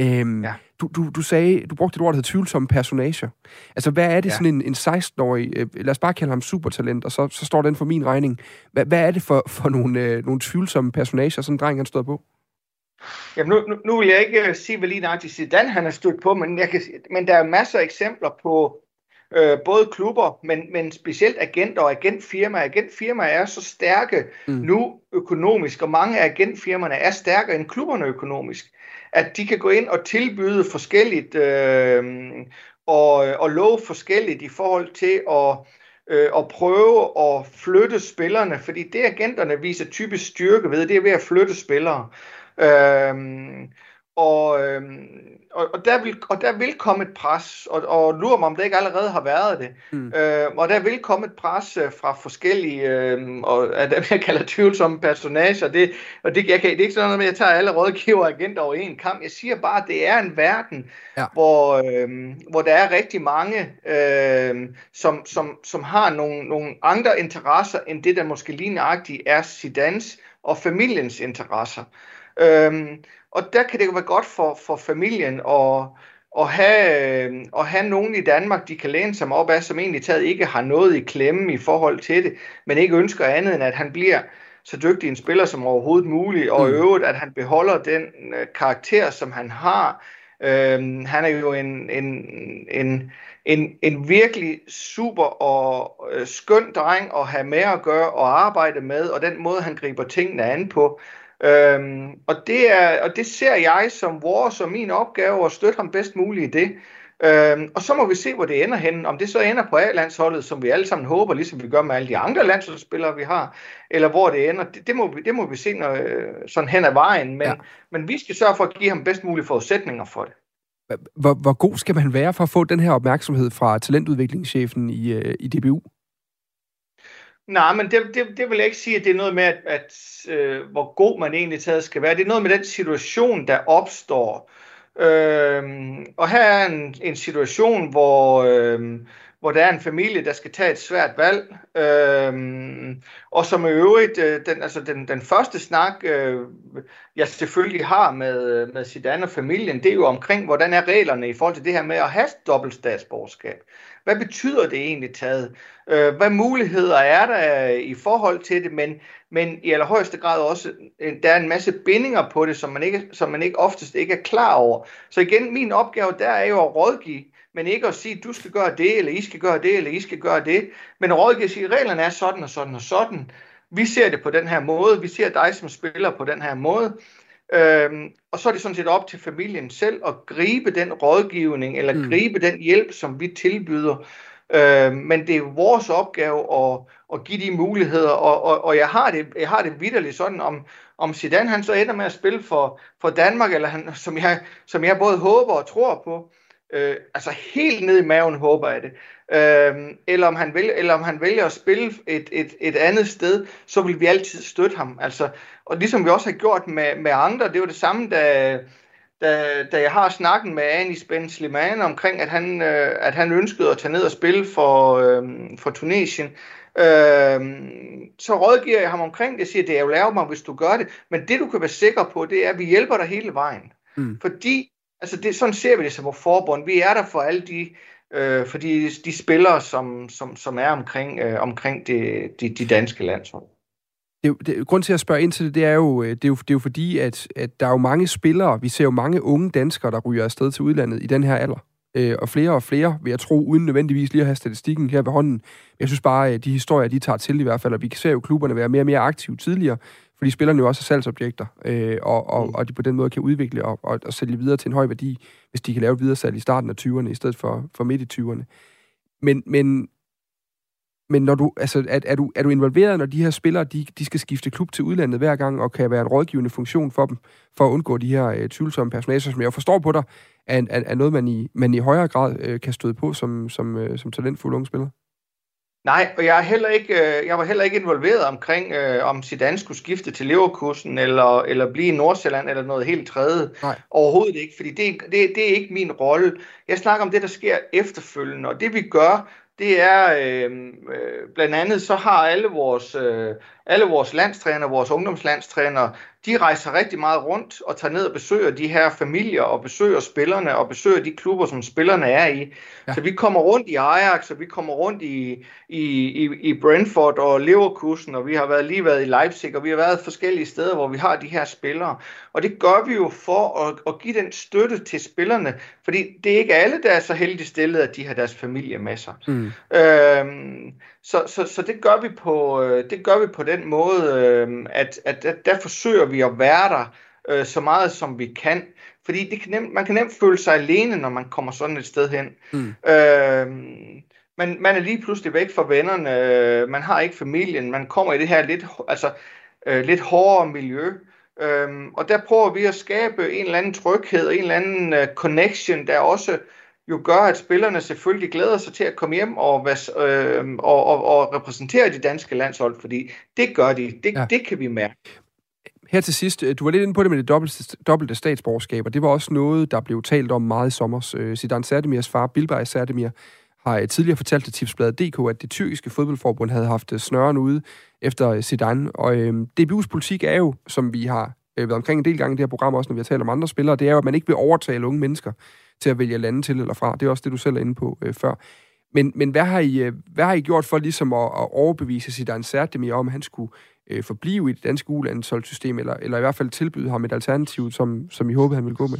Øhm, ja. du, du, du sagde, du brugte et ord, der hedder tvivlsomme personager. Altså, hvad er det ja. sådan en, en 16-årig, øh, lad os bare kalde ham supertalent, og så, så står den for min regning. Hvad, hvad er det for, for nogle, øh, nogle tvivlsomme personager, sådan en dreng, han står på? Jamen, nu, nu, nu vil jeg ikke øh, sige, hvad lige nøjagtigt Zidane han har stødt på, men, jeg kan, men der er masser af eksempler på øh, både klubber, men, men specielt agenter og agentfirmaer. Agentfirmaer er så stærke mm. nu økonomisk, og mange af agentfirmaerne er stærkere end klubberne økonomisk, at de kan gå ind og tilbyde forskelligt øh, og, og love forskelligt i forhold til at øh, at prøve at flytte spillerne, fordi det agenterne viser typisk styrke ved, det er ved at flytte spillere. Øh, og, øhm, og, og, der vil, og der vil komme et pres, og, og lurer mig, om det ikke allerede har været det. Mm. Øh, og der vil komme et pres øh, fra forskellige, øh, og af dem jeg kalder tvivlsomme personager. Det, og det, jeg kan, det er ikke sådan noget med, at jeg tager alle rådgiver og agenter over en kamp. Jeg siger bare, at det er en verden, ja. hvor, øh, hvor der er rigtig mange, øh, som, som, som har nogle, nogle andre interesser, end det, der måske lige nøjagtigt er Sidans og familiens interesser. Øhm, og der kan det jo være godt for, for familien at, at, have, at have nogen i Danmark, de kan læne sig op af, som egentlig taget ikke har noget i klemme i forhold til det, men ikke ønsker andet end, at han bliver så dygtig en spiller som overhovedet muligt, og mm. øvrigt, at han beholder den uh, karakter, som han har. Øhm, han er jo en, en, en, en, en virkelig super og øh, skøn dreng at have med at gøre og arbejde med, og den måde, han griber tingene an på. Øhm, og, det er, og det ser jeg som vores og min opgave at støtte ham bedst muligt i det. Øhm, og så må vi se, hvor det ender hen. Om det så ender på A-landsholdet, som vi alle sammen håber, ligesom vi gør med alle de andre landsholdsspillere, vi har, eller hvor det ender, det, det, må, vi, det må vi se når, sådan hen ad vejen. Men, ja. men vi skal sørge for at give ham bedst mulige forudsætninger for det. Hvor, hvor god skal man være for at få den her opmærksomhed fra talentudviklingschefen i, øh, i DBU? Nej, men det, det, det vil jeg ikke sige, at det er noget med, at, at øh, hvor god man egentlig taget skal være. Det er noget med den situation, der opstår. Øh, og her er en, en situation, hvor, øh, hvor der er en familie, der skal tage et svært valg. Øh, og som i øvrigt, øh, den, altså den, den første snak, øh, jeg selvfølgelig har med, øh, med Zidane og familien, det er jo omkring, hvordan er reglerne i forhold til det her med at have dobbelt statsborgerskab. Hvad betyder det egentlig taget? Øh, hvad muligheder er der øh, i forhold til det? Men, men i allerhøjeste grad også, øh, der er en masse bindinger på det, som man, ikke, som man ikke oftest ikke er klar over. Så igen, min opgave der er jo at rådgive, men ikke at sige, du skal gøre det, eller I skal gøre det, eller I skal gøre det. Men at rådgive at sige, reglerne er sådan og sådan og sådan. Vi ser det på den her måde. Vi ser dig som spiller på den her måde. Øhm, og så er det sådan set op til familien selv at gribe den rådgivning, eller mm. gribe den hjælp, som vi tilbyder. Øhm, men det er vores opgave at, at give de muligheder, og, og, og jeg har det, jeg har det vidderligt sådan, om, om Zidane han så ender med at spille for, for Danmark, eller han, som, jeg, som jeg både håber og tror på, øh, altså helt ned i maven håber jeg det, øh, eller, om han vælger, eller om han vælger at spille et, et, et andet sted, så vil vi altid støtte ham. Altså, og ligesom vi også har gjort med, med andre, det var det samme, da, da, da jeg har snakken med Anis Ben Slimane omkring, at han, øh, at han ønskede at tage ned og spille for, øh, for Tunesien, øh, så rådgiver jeg ham omkring det, jeg siger, det er jo lavet mig, hvis du gør det, men det du kan være sikker på, det er, at vi hjælper dig hele vejen. Mm. Fordi, altså det, sådan ser vi det som vores forbund, vi er der for alle de øh, for de, de spillere, som, som, som er omkring, øh, omkring det, de, de danske landshold. Det, det, grund til at spørge ind til det, det er jo, øh, det er jo, det er jo fordi, at, at der er jo mange spillere, vi ser jo mange unge danskere, der ryger afsted til udlandet i den her alder. øh, og flere og flere, vil jeg tro, uden nødvendigvis lige at have statistikken her ved hånden. Jeg synes bare, at de historier, de tager til i hvert fald, og vi ser jo klubberne være mere og mere aktive tidligere, fordi spillerne jo også er salgsobjekter, øh, og, og, mm. og de på den måde kan udvikle og, og, og sælge videre til en høj værdi, hvis de kan lave videresalg i starten af 20'erne, i stedet for, for midt i 20'erne. Men, men, men når du, altså, er, er, du, er du involveret, når de her spillere, de, de skal skifte klub til udlandet hver gang, og kan være en rådgivende funktion for dem, for at undgå de her øh, tvivlsomme personager, som jeg forstår på dig, er, er, er noget, man i, man i højere grad øh, kan støde på som, som, øh, som talentfuld unge spiller? Nej, og jeg, er heller ikke, øh, jeg var heller ikke involveret omkring, øh, om Zidane skulle skifte til Leverkusen, eller, eller blive i Nordsjælland, eller noget helt tredje. Nej. Overhovedet ikke, fordi det, det, det er ikke min rolle. Jeg snakker om det, der sker efterfølgende, og det vi gør, det er øh, øh, blandt andet, så har alle vores, øh, alle vores landstræner, vores ungdomslandstræner, de rejser rigtig meget rundt og tager ned og besøger de her familier og besøger spillerne og besøger de klubber, som spillerne er i. Ja. Så vi kommer rundt i Ajax, og vi kommer rundt i, i, i, i Brentford og Leverkusen, og vi har været lige været i Leipzig, og vi har været forskellige steder, hvor vi har de her spillere. Og det gør vi jo for at, at give den støtte til spillerne, fordi det er ikke alle, der er så heldigt stillet, at de har deres familie med sig. Mm. Øhm, så, så, så det gør vi på øh, det gør vi på den måde, øh, at, at, at der forsøger vi at være der øh, så meget som vi kan, fordi det kan nemt, man kan nemt føle sig alene, når man kommer sådan et sted hen. Mm. Øh, man, man er lige pludselig væk fra vennerne, man har ikke familien, man kommer i det her lidt, altså, øh, lidt hårdere miljø. Øhm, og der prøver vi at skabe en eller anden tryghed en eller anden uh, connection, der også jo gør, at spillerne selvfølgelig glæder sig til at komme hjem og, øh, og, og, og repræsentere de danske landshold, fordi det gør de. Det, ja. det kan vi mærke. Her til sidst, øh, du var lidt inde på det med det dobbelte, dobbelte statsborgerskab, og det var også noget, der blev talt om meget i sommer. Øh, Zidane Serdemirs far, Bilbay Serdemir, har øh, tidligere fortalt til Tipsbladet.dk, at det tyrkiske fodboldforbund havde haft snøren ude efter Zidane. Og øh, DBU's politik er jo, som vi har øh, været omkring en del gange i det her program, også når vi har talt om andre spillere, det er jo, at man ikke vil overtale unge mennesker til at vælge lande til eller fra. Det er også det, du selv er inde på øh, før. Men, men hvad, har I, øh, hvad har I gjort for ligesom at, at overbevise Zidane Serdemir om, at han skulle øh, forblive i det danske ulandsholdssystem, eller, eller i hvert fald tilbyde ham et alternativ, som, som I håbede, han ville gå med?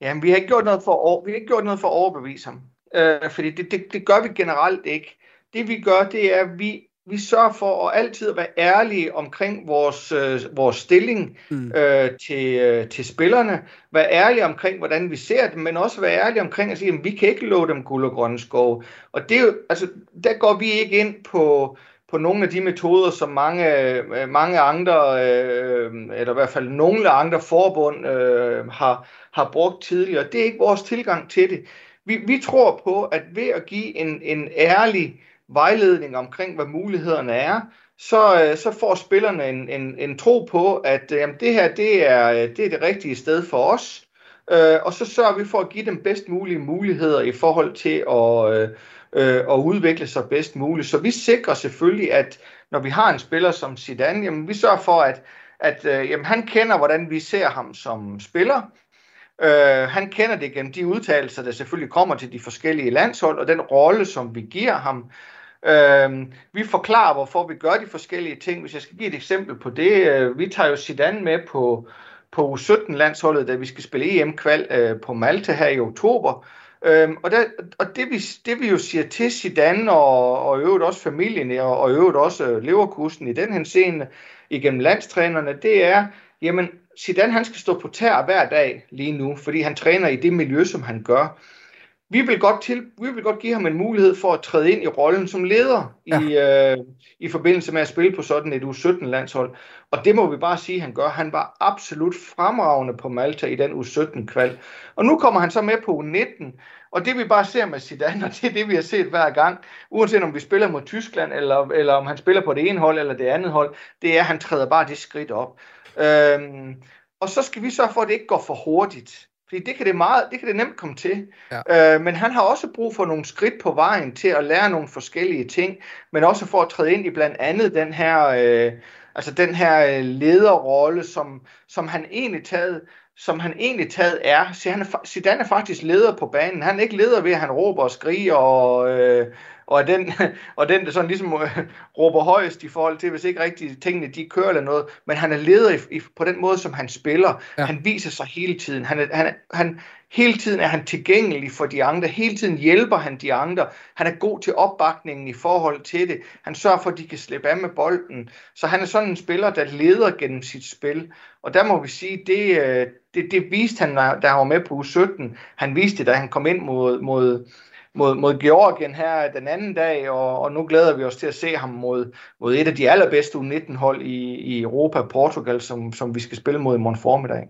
Jamen, vi har ikke gjort noget for, vi har ikke gjort noget for at overbevise ham. Øh, fordi det, det, det gør vi generelt ikke. Det vi gør, det er, at vi vi sørger for at altid at være ærlige omkring vores, øh, vores stilling mm. øh, til, øh, til spillerne. Være ærlige omkring, hvordan vi ser dem, men også være ærlige omkring at sige, at vi kan ikke love dem guld og grønne skov. Og det er jo, altså, der går vi ikke ind på, på nogle af de metoder, som mange, øh, mange andre, øh, eller i hvert fald nogle andre forbund øh, har, har brugt tidligere. Det er ikke vores tilgang til det. Vi, vi tror på, at ved at give en, en ærlig vejledning omkring, hvad mulighederne er, så, øh, så får spillerne en, en, en tro på, at øh, jamen, det her det er, øh, det er det rigtige sted for os, øh, og så sørger vi for at give dem bedst mulige muligheder i forhold til at, øh, øh, at udvikle sig bedst muligt. Så vi sikrer selvfølgelig, at når vi har en spiller som Zidane, jamen, vi sørger for, at, at øh, jamen, han kender, hvordan vi ser ham som spiller, Øh, han kender det gennem de udtalelser, der selvfølgelig kommer til de forskellige landshold, og den rolle, som vi giver ham. Øh, vi forklarer, hvorfor vi gør de forskellige ting. Hvis jeg skal give et eksempel på det, øh, vi tager jo Zidane med på, på U17-landsholdet, da vi skal spille EM-kval øh, på Malta her i oktober. Øhm, og der, og det, vi, det vi jo siger til Zidane og, og øvrigt også familien og, og øvrigt også øh, Leverkusen i den her scene igennem landstrænerne, det er, jamen Zidane han skal stå på tær hver dag lige nu, fordi han træner i det miljø, som han gør. Vi vil godt, til, vi vil godt give ham en mulighed for at træde ind i rollen som leder ja. i, øh, i forbindelse med at spille på sådan et U17-landshold. Og det må vi bare sige, at han gør. Han var absolut fremragende på Malta i den U17-kval. Og nu kommer han så med på U19, og det vi bare ser med Zidane, <laughs> og det er det, vi har set hver gang, uanset om vi spiller mod Tyskland, eller, eller om han spiller på det ene hold eller det andet hold, det er, at han træder bare det skridt op. Øhm, og så skal vi sørge for, at det ikke går for hurtigt. Fordi det kan det, meget, det kan det nemt komme til. Ja. Øh, men han har også brug for nogle skridt på vejen til at lære nogle forskellige ting, men også for at træde ind i blandt andet den her, øh, altså den her øh, lederrolle, som, som han egentlig taget som han egentlig taget er. Så han er, Zidane er faktisk leder på banen. Han er ikke leder ved, at han råber og skriger og, øh, og er den, <laughs> og den, der sådan ligesom øh, råber højst i forhold til, hvis ikke rigtig tingene de kører eller noget, men han er leder i, i, på den måde, som han spiller. Ja. Han viser sig hele tiden. Han, han, han, hele tiden er han tilgængelig for de andre. Hele tiden hjælper han de andre. Han er god til opbakningen i forhold til det. Han sørger for, at de kan slippe af med bolden. Så han er sådan en spiller, der leder gennem sit spil. Og der må vi sige, det, øh, det, det viste han, da han var med på U17. Han viste det, da han kom ind mod, mod, mod, mod Georgien her den anden dag, og, og nu glæder vi os til at se ham mod, mod et af de allerbedste U19-hold i, i Europa, Portugal, som, som vi skal spille mod i morgen formiddag.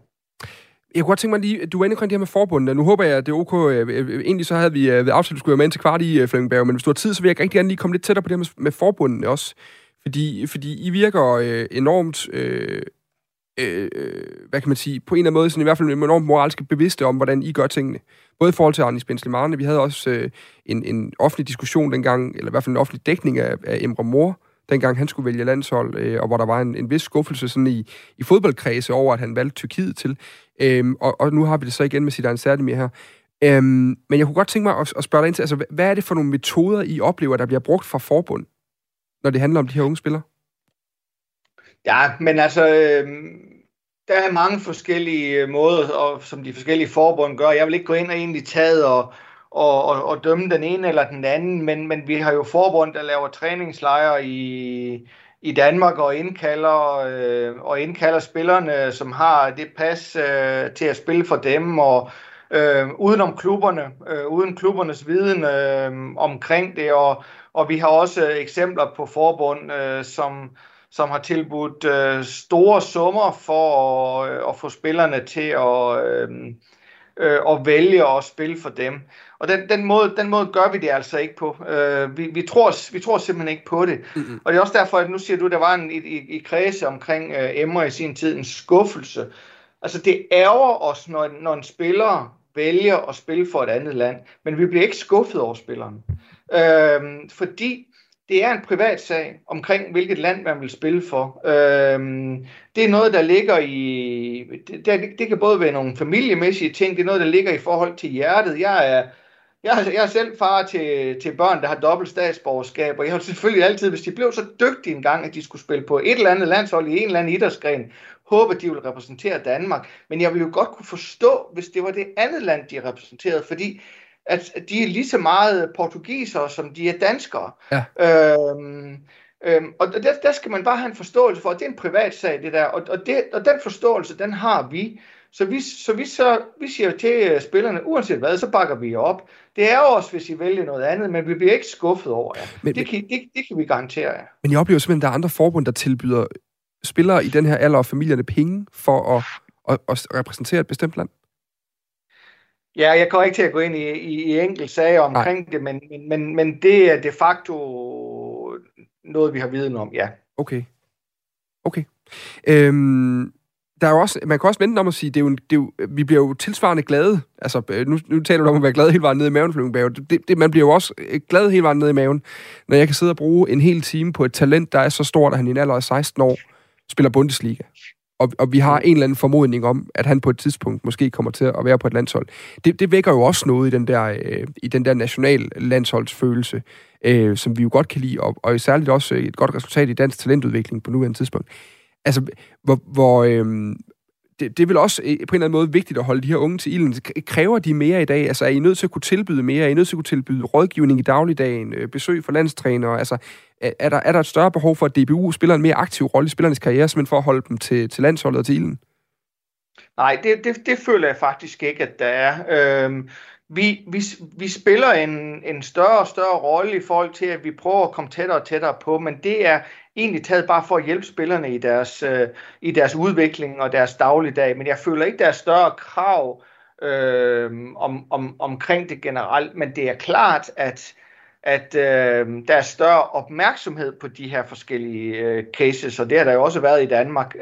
Jeg kunne godt tænke mig lige, du var inde omkring det her med forbundet. Nu håber jeg, at det er ok. Øh, øh, egentlig så havde vi øh, ved aftalt, at skulle være med til kvart i Flemmingberg, men hvis du har tid, så vil jeg rigtig gerne lige komme lidt tættere på det her med, med forbundet også. Fordi, fordi I virker øh, enormt øh, Øh, øh, hvad kan man sige, på en eller anden måde, sådan i hvert fald enormt moralsk bevidste om, hvordan I gør tingene. Både i forhold til Arnis Benslimane, vi havde også øh, en, en offentlig diskussion dengang, eller i hvert fald en offentlig dækning af, af Emre Mor, dengang han skulle vælge landshold, øh, og hvor der var en, en vis skuffelse sådan i, i fodboldkredse over, at han valgte Tyrkiet til. Øhm, og, og nu har vi det så igen med Zidane Serdemir her. Øhm, men jeg kunne godt tænke mig at, at spørge dig ind til, altså, hvad er det for nogle metoder, I oplever, der bliver brugt fra forbund, når det handler om de her unge spillere? Ja, men altså, øh, der er mange forskellige øh, måder, og, som de forskellige forbund gør. Jeg vil ikke gå ind og egentlig tage og, og, og, og dømme den ene eller den anden, men, men vi har jo forbund, der laver træningslejre i, i Danmark og indkalder, øh, og indkalder spillerne, som har det pas øh, til at spille for dem, og øh, udenom klubberne, øh, uden klubbernes viden øh, omkring det, og, og vi har også eksempler på forbund, øh, som som har tilbudt øh, store summer for at, øh, at få spillerne til at, øh, øh, at vælge at spille for dem. Og den, den, måde, den måde gør vi det altså ikke på. Øh, vi, vi, tror, vi tror simpelthen ikke på det. Mm-hmm. Og det er også derfor, at nu siger du, at der var en, i, i, i kredse omkring øh, Emre i sin tid en skuffelse. Altså det ærger os, når, når en spiller vælger at spille for et andet land, men vi bliver ikke skuffet over spilleren. Øh, fordi det er en privat sag omkring, hvilket land man vil spille for. Øhm, det er noget, der ligger i... Det, det kan både være nogle familiemæssige ting, det er noget, der ligger i forhold til hjertet. Jeg er, jeg, jeg er selv far til, til børn, der har dobbelt statsborgerskab, og jeg har selvfølgelig altid, hvis de blev så dygtige engang, at de skulle spille på et eller andet landshold i en eller anden idrætsgren, håbe, at de ville repræsentere Danmark. Men jeg ville jo godt kunne forstå, hvis det var det andet land, de repræsenterede, fordi at de er lige så meget portugisere, som de er danskere. Ja. Øhm, øhm, og der, der skal man bare have en forståelse for, at det er en privat sag, det der. Og, og, det, og den forståelse, den har vi. Så vi, så vi, så, vi siger til spillerne, uanset hvad, så bakker vi op. Det er også, hvis I vælger noget andet, men vi bliver ikke skuffet over jer. Men, det, kan, det, det kan vi garantere jer. Men jeg oplever simpelthen, at der er andre forbund, der tilbyder spillere i den her alder og familierne penge for at, at, at repræsentere et bestemt land. Ja, jeg kommer ikke til at gå ind i, i, i enkelte sager omkring Nej. det, men, men, men, men det er de facto noget, vi har viden om, ja. Okay. Okay. Øhm, der er jo også, man kan også vente om at sige, det er jo, det er jo, vi bliver jo tilsvarende glade. Altså, øh, nu, nu taler du om at være glad hele vejen ned i maven, Flemming det, det, Man bliver jo også øh, glad hele vejen ned i maven, når jeg kan sidde og bruge en hel time på et talent, der er så stort, at han i en alder af 16 år spiller Bundesliga og, og vi har en eller anden formodning om, at han på et tidspunkt måske kommer til at være på et landshold. Det, det vækker jo også noget i den der, øh, i den der national landsholdsfølelse, øh, som vi jo godt kan lide, og, og særligt også et godt resultat i dansk talentudvikling på nuværende tidspunkt. Altså, hvor, hvor, øh, det, det er vel også øh, på en eller anden måde vigtigt at holde de her unge til ilden. Kræver de mere i dag? Altså, er I nødt til at kunne tilbyde mere? Er I nødt til at kunne tilbyde rådgivning i dagligdagen? Øh, besøg for landstrænere? Altså, er der, er der et større behov for, at DBU spiller en mere aktiv rolle i spillernes karriere, simpelthen for at holde dem til, til landsholdet og til ilden? Nej, det, det, det føler jeg faktisk ikke, at der er. Øhm, vi, vi, vi spiller en, en større og større rolle i forhold til, at vi prøver at komme tættere og tættere på, men det er egentlig taget bare for at hjælpe spillerne i deres, øh, i deres udvikling og deres dagligdag. Men jeg føler ikke, der er større krav øh, om, om, omkring det generelt, men det er klart, at at øh, der er større opmærksomhed på de her forskellige øh, cases, og det har der jo også været i Danmark,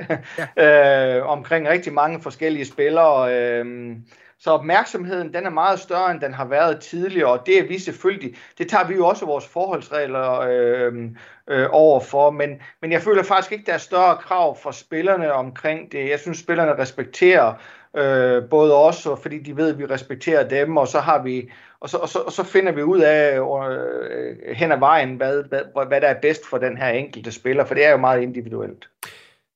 ja. <laughs> øh, omkring rigtig mange forskellige spillere, øh, så opmærksomheden den er meget større, end den har været tidligere, og det er vi selvfølgelig, det tager vi jo også vores forholdsregler øh, øh, overfor, men, men jeg føler faktisk ikke, der er større krav for spillerne omkring det. Jeg synes, spillerne respekterer øh, både os, og fordi de ved, at vi respekterer dem, og så har vi og så, og så, og så finder vi ud af øh, øh hen ad vejen, hvad, hvad, hvad der er bedst for den her enkelte spiller, for det er jo meget individuelt.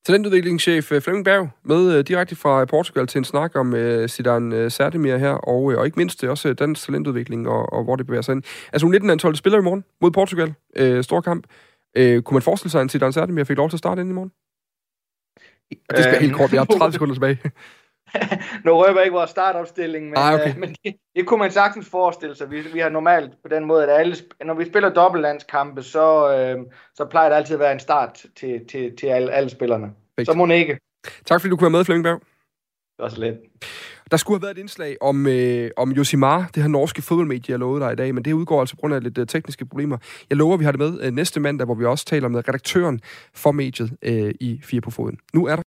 Talentudviklingschef øh, Flemming Berg med uh, direkte fra Portugal til en snak om uh, Zidane uh, her, og, uh, og ikke mindst også dansk talentudvikling og, og hvor det bevæger sig ind. Altså 19 12 spiller i morgen mod Portugal. Uh, stor kamp. Uh, kunne man forestille sig, at Zidane Sardemir fik lov til at starte ind i morgen? Det skal øh, helt kort, vi har 30 <laughs> sekunder tilbage. Nu røber jeg ikke vores startopstilling, men, ah, okay. uh, men det, det kunne man sagtens forestille sig. Vi, vi har normalt på den måde, at alle, når vi spiller dobbeltlandskampe, så, uh, så plejer det altid at være en start til, til, til alle, alle spillerne. Perfekt. Så må ikke. Tak fordi du kunne være med, Flemming Berg. Det var så let. Der skulle have været et indslag om, øh, om Josimar, det her norske fodboldmedie, jeg lovede dig i dag, men det udgår altså på grund af lidt uh, tekniske problemer. Jeg lover, at vi har det med uh, næste mandag, hvor vi også taler med redaktøren for mediet uh, i Fire på Foden. Nu er der